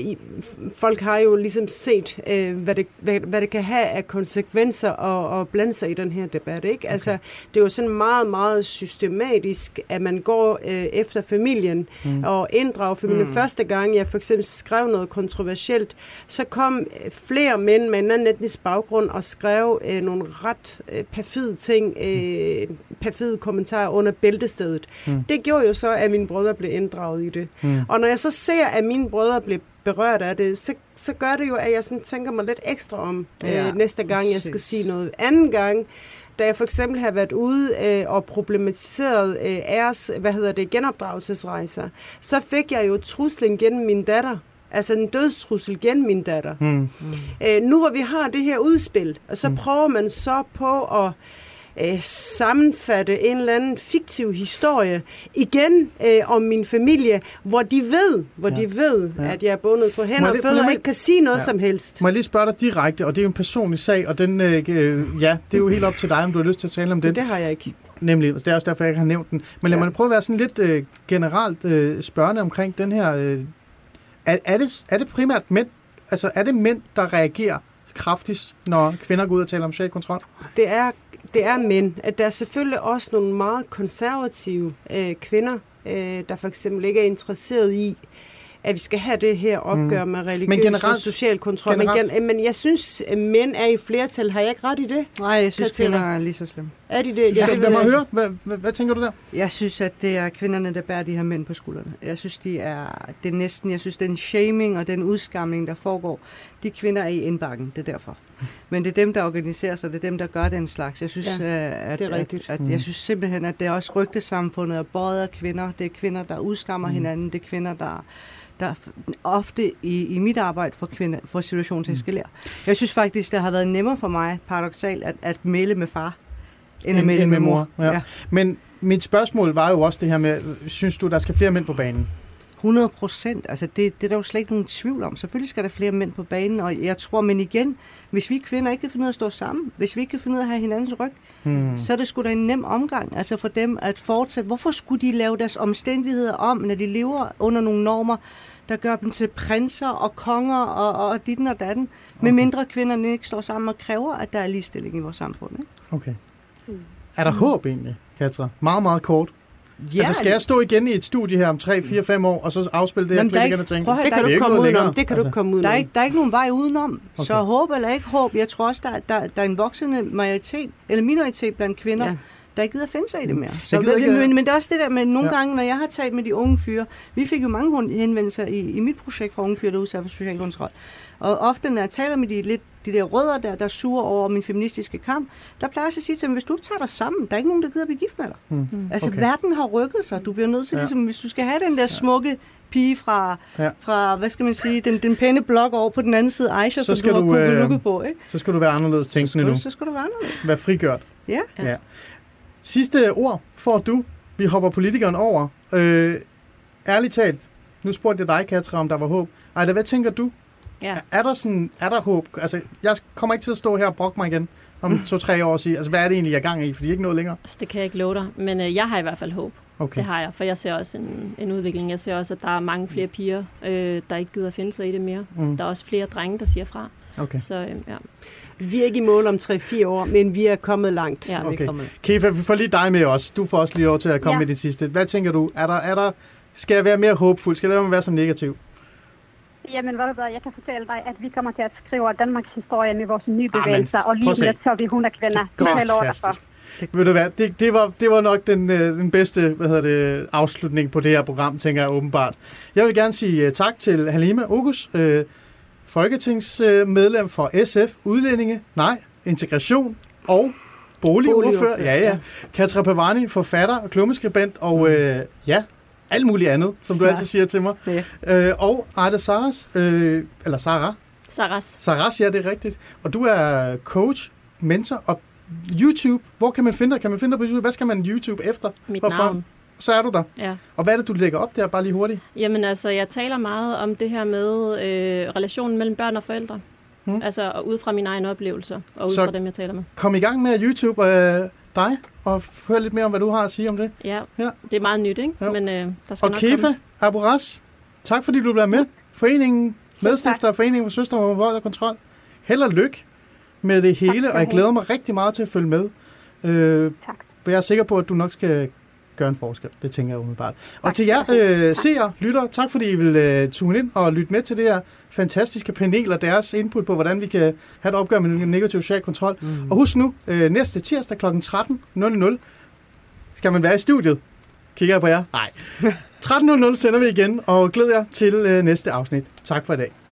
folk har jo ligesom set, øh, hvad, det, hvad, hvad det kan have af konsekvenser og, og blande sig i den her debat. Ikke? Altså, det er jo sådan meget, meget systematisk, at man går øh, efter familien mm. og inddrager familien. Mm. Første gang, jeg for eksempel skrev noget kontroversielt, så kom øh, flere mænd med en anden etnisk baggrund og skrev øh, nogle ret øh, perfide ting, øh, perfide kommentarer under bæltestedet. Mm. Det gjorde jo så, at mine brødre blev inddraget i det. Mm. Og når jeg så ser, at mine brødre blev berørt af det, så, så gør det jo, at jeg sådan tænker mig lidt ekstra om Ja, øh, næste gang, jeg skal sige noget. Anden gang, da jeg for eksempel har været ude øh, og problematiseret øh, æres, hvad hedder det, genopdragelsesrejser, så fik jeg jo truslen gennem min datter. Altså en dødstrussel gennem min datter. Mm. Øh, nu hvor vi har det her udspil, og så mm. prøver man så på at øh, sammenfatte en eller anden fiktiv historie igen øh, om min familie, hvor de ved, hvor Ja. de ved, Ja. at jeg er bundet på hænder og fødder og ikke kan sige noget Ja. som helst. Må jeg lige spørge dig direkte, og det er jo en personlig sag, og den, øh, øh, ja, det er jo helt op til dig, om du har lyst til at tale om den. Det har jeg ikke. Nemlig, det er også derfor, jeg ikke har nævnt den. Men lad Ja. mig prøve at være sådan lidt øh, generelt øh, spørgende omkring den her... Øh, er, er, det, er det primært mænd? Altså, er det mænd, der reagerer kraftigst, når kvinder går ud og taler om social kontrol? Det er, det er mænd. At der er selvfølgelig også nogle meget konservative øh, kvinder, øh, der for eksempel ikke er interesseret i, at vi skal have det her opgør mm. med religiøs Men generelt- og social kontrol. generelt- Men, gen, men jeg synes, at mænd er i flertal. Har jeg ikke ret i det? Nej, jeg synes, Katrina. kvinder er lige så slemme. Er de det? Ja, det lad mig jeg høre, hvad, hvad, hvad tænker du der? Jeg synes, at det er kvinderne, der bærer de her mænd på skuldrene. Jeg synes, de er, det er næsten, jeg synes, den shaming og den udskamning, der foregår, de kvinder er i indbakken, det er derfor. Men det er dem, der organiserer sig, det er dem, der gør den slags. Jeg synes, Ja, ja, at, det er rigtigt. at, Mm. at, jeg synes simpelthen, at det er også rygtesamfundet er båret af kvinder. Det er kvinder, der udskammer Mm. mm. hinanden. Det er kvinder, der der ofte i, i mit arbejde får, kvinder, får situationen til at eskalere. Jeg synes faktisk, det har været nemmere for mig, paradoxalt, at, at male med far, end at end med mor. Ja. Men mit spørgsmål var jo også det her med, synes du, der skal flere mænd på banen? 100 procent. Altså det, det er der jo slet ikke nogen tvivl om. Selvfølgelig skal der flere mænd på banen, og jeg tror, men igen, hvis vi kvinder ikke kan finde ud af at stå sammen, hvis vi ikke kan finde ud af at have hinandens ryg, Hmm. så er det sgu da en nem omgang altså for dem at fortsætte. Hvorfor skulle de lave deres omstændigheder om, når de lever under nogle normer, der gør dem til prinser og konger og, og ditten og datten, okay. med mindre kvinderne ikke står sammen og kræver, at der er ligestilling i vores samfund. Ikke? Okay. Er der håb egentlig, Katra? Meget, meget kort. Ja, Altså, skal jeg stå igen i et studie her om 3, 4, 5 år, og så afspille det Jamen, igen ikke- og tænke, prøv Det der kan er du ikke ikke komme udenom. Det kan du Altså. ikke komme udenom. Der er, ikke, der er ikke nogen vej udenom. Okay. Så håb eller ikke håb, jeg tror også, der, der, der er en voksende majoritet, eller minoritet blandt kvinder, ja. Der ikke gider finde sig i det mere. Så, gider men, ikke- men, men det er også det der med, nogle Ja. gange, når jeg har talt med de unge fyre, vi fik jo mange henvendelser i, i mit projekt fra unge fyre, der er udsat for social kontrol. Og ofte, når jeg taler med de, lidt, de der rødder, der, der er sure over min feministiske kamp, der plejer jeg at sige til dem, hvis du ikke tager dig sammen, der er ikke nogen, der gider blive gift med dig. Hmm. Altså, Okay. verden har rykket sig. Du bliver nødt til, Ja. ligesom, hvis du skal have den der smukke pige fra, Ja. fra hvad skal man sige, den, den pæne blok over på den anden side, Aisha, Så som skal du har du, øh, på, ikke? Så skal du være anderledes tænkende nu. så skal du være anderledes. Vær frigjort. Ja. ja. Sidste ord får du. Vi hopper politikeren over. Øh, ærligt talt, nu spurgte jeg dig, Katra, om der var håb. Ej, hvad tænker du? Ja. Er, er der sådan, er der håb? Altså, jeg kommer ikke til at stå her og brokke mig igen om to-tre år og sige, altså, hvad er det egentlig, jeg er gang i? Fordi jeg er ikke noget længere. Altså, det kan jeg ikke love dig, men øh, jeg har i hvert fald håb. Okay. Det har jeg, for jeg ser også en, en udvikling. Jeg ser også, at der er mange flere piger, øh, der ikke gider finde sig i det mere. Mm. Der er også flere drenge, der siger fra. Okay. Så øh, ja. Vi er ikke i mål om 3-4 år, men vi er kommet langt. ja. Okay. Kefa, vi får lige dig med os. Du får også lige lov til at komme ja. Med dit sidste. Hvad tænker du? Er der, er der, skal jeg være mere håbfuld? Skal jeg lade mig være så negativ? Jamen, hvad der, jeg kan fortælle dig, at vi kommer til at skrive Danmarks historie med vores nye Ah, bevægelser, og lige lidt så vi 100 kvinder. Det. Fantastisk. Ved du hvad, det, det, var, det var nok den, øh, den bedste hvad hedder det, afslutning på det her program, tænker jeg åbenbart. Jeg vil gerne sige uh, tak til Halima Ogus, øh, folketingsmedlem for SF, udlændinge, nej, integration og boligordfører. Ja, ja. Katra Pavani, forfatter og klummeskribent, og øh, ja, alt muligt andet, som du altid siger til mig. Ja. Øh, og Ejda Saras, øh, eller Sara, Saras. Saras, ja, det er rigtigt. Og du er coach, mentor og YouTube. Hvor kan man finde dig? Kan man finde dig på YouTube? Hvad skal man YouTube efter? Mit Hvorfor? navn. Så er du der. Ja. Og hvad er det, du lægger op der, bare lige hurtigt? Jamen altså, jeg taler meget om det her med øh, relationen mellem børn og forældre. Hmm. Altså og ud fra mine egne oplevelser, og ud Så- fra dem, jeg taler med. Kom i gang med YouTube øh, dig, og hør lidt mere om, hvad du har at sige om det. Ja, Ja. det er meget nyt, ikke? Jo. Men øh, der skal Og nok Kefa. Aboras, tak fordi du være med. Foreningen, medstifter af Foreningen for Søstre mod Vold og Kontrol. Held og lykke med det hele, skal og jeg glæder mig rigtig meget til at følge med. Øh, Tak. for jeg er sikker på, at du nok skal gøre en forskel. Det tænker jeg umiddelbart. Og til jer øh, seere, lytter, tak fordi I vil øh, tune ind og lytte med til det her fantastiske panel og deres input på, hvordan vi kan have et opgør med negativ social kontrol. Mm. Og husk nu, øh, næste tirsdag kl. 13.00 skal man være i studiet. Kigger jeg på jer? Nej. 13.00 sender vi igen, og glæder jer til øh, næste afsnit. Tak for i dag.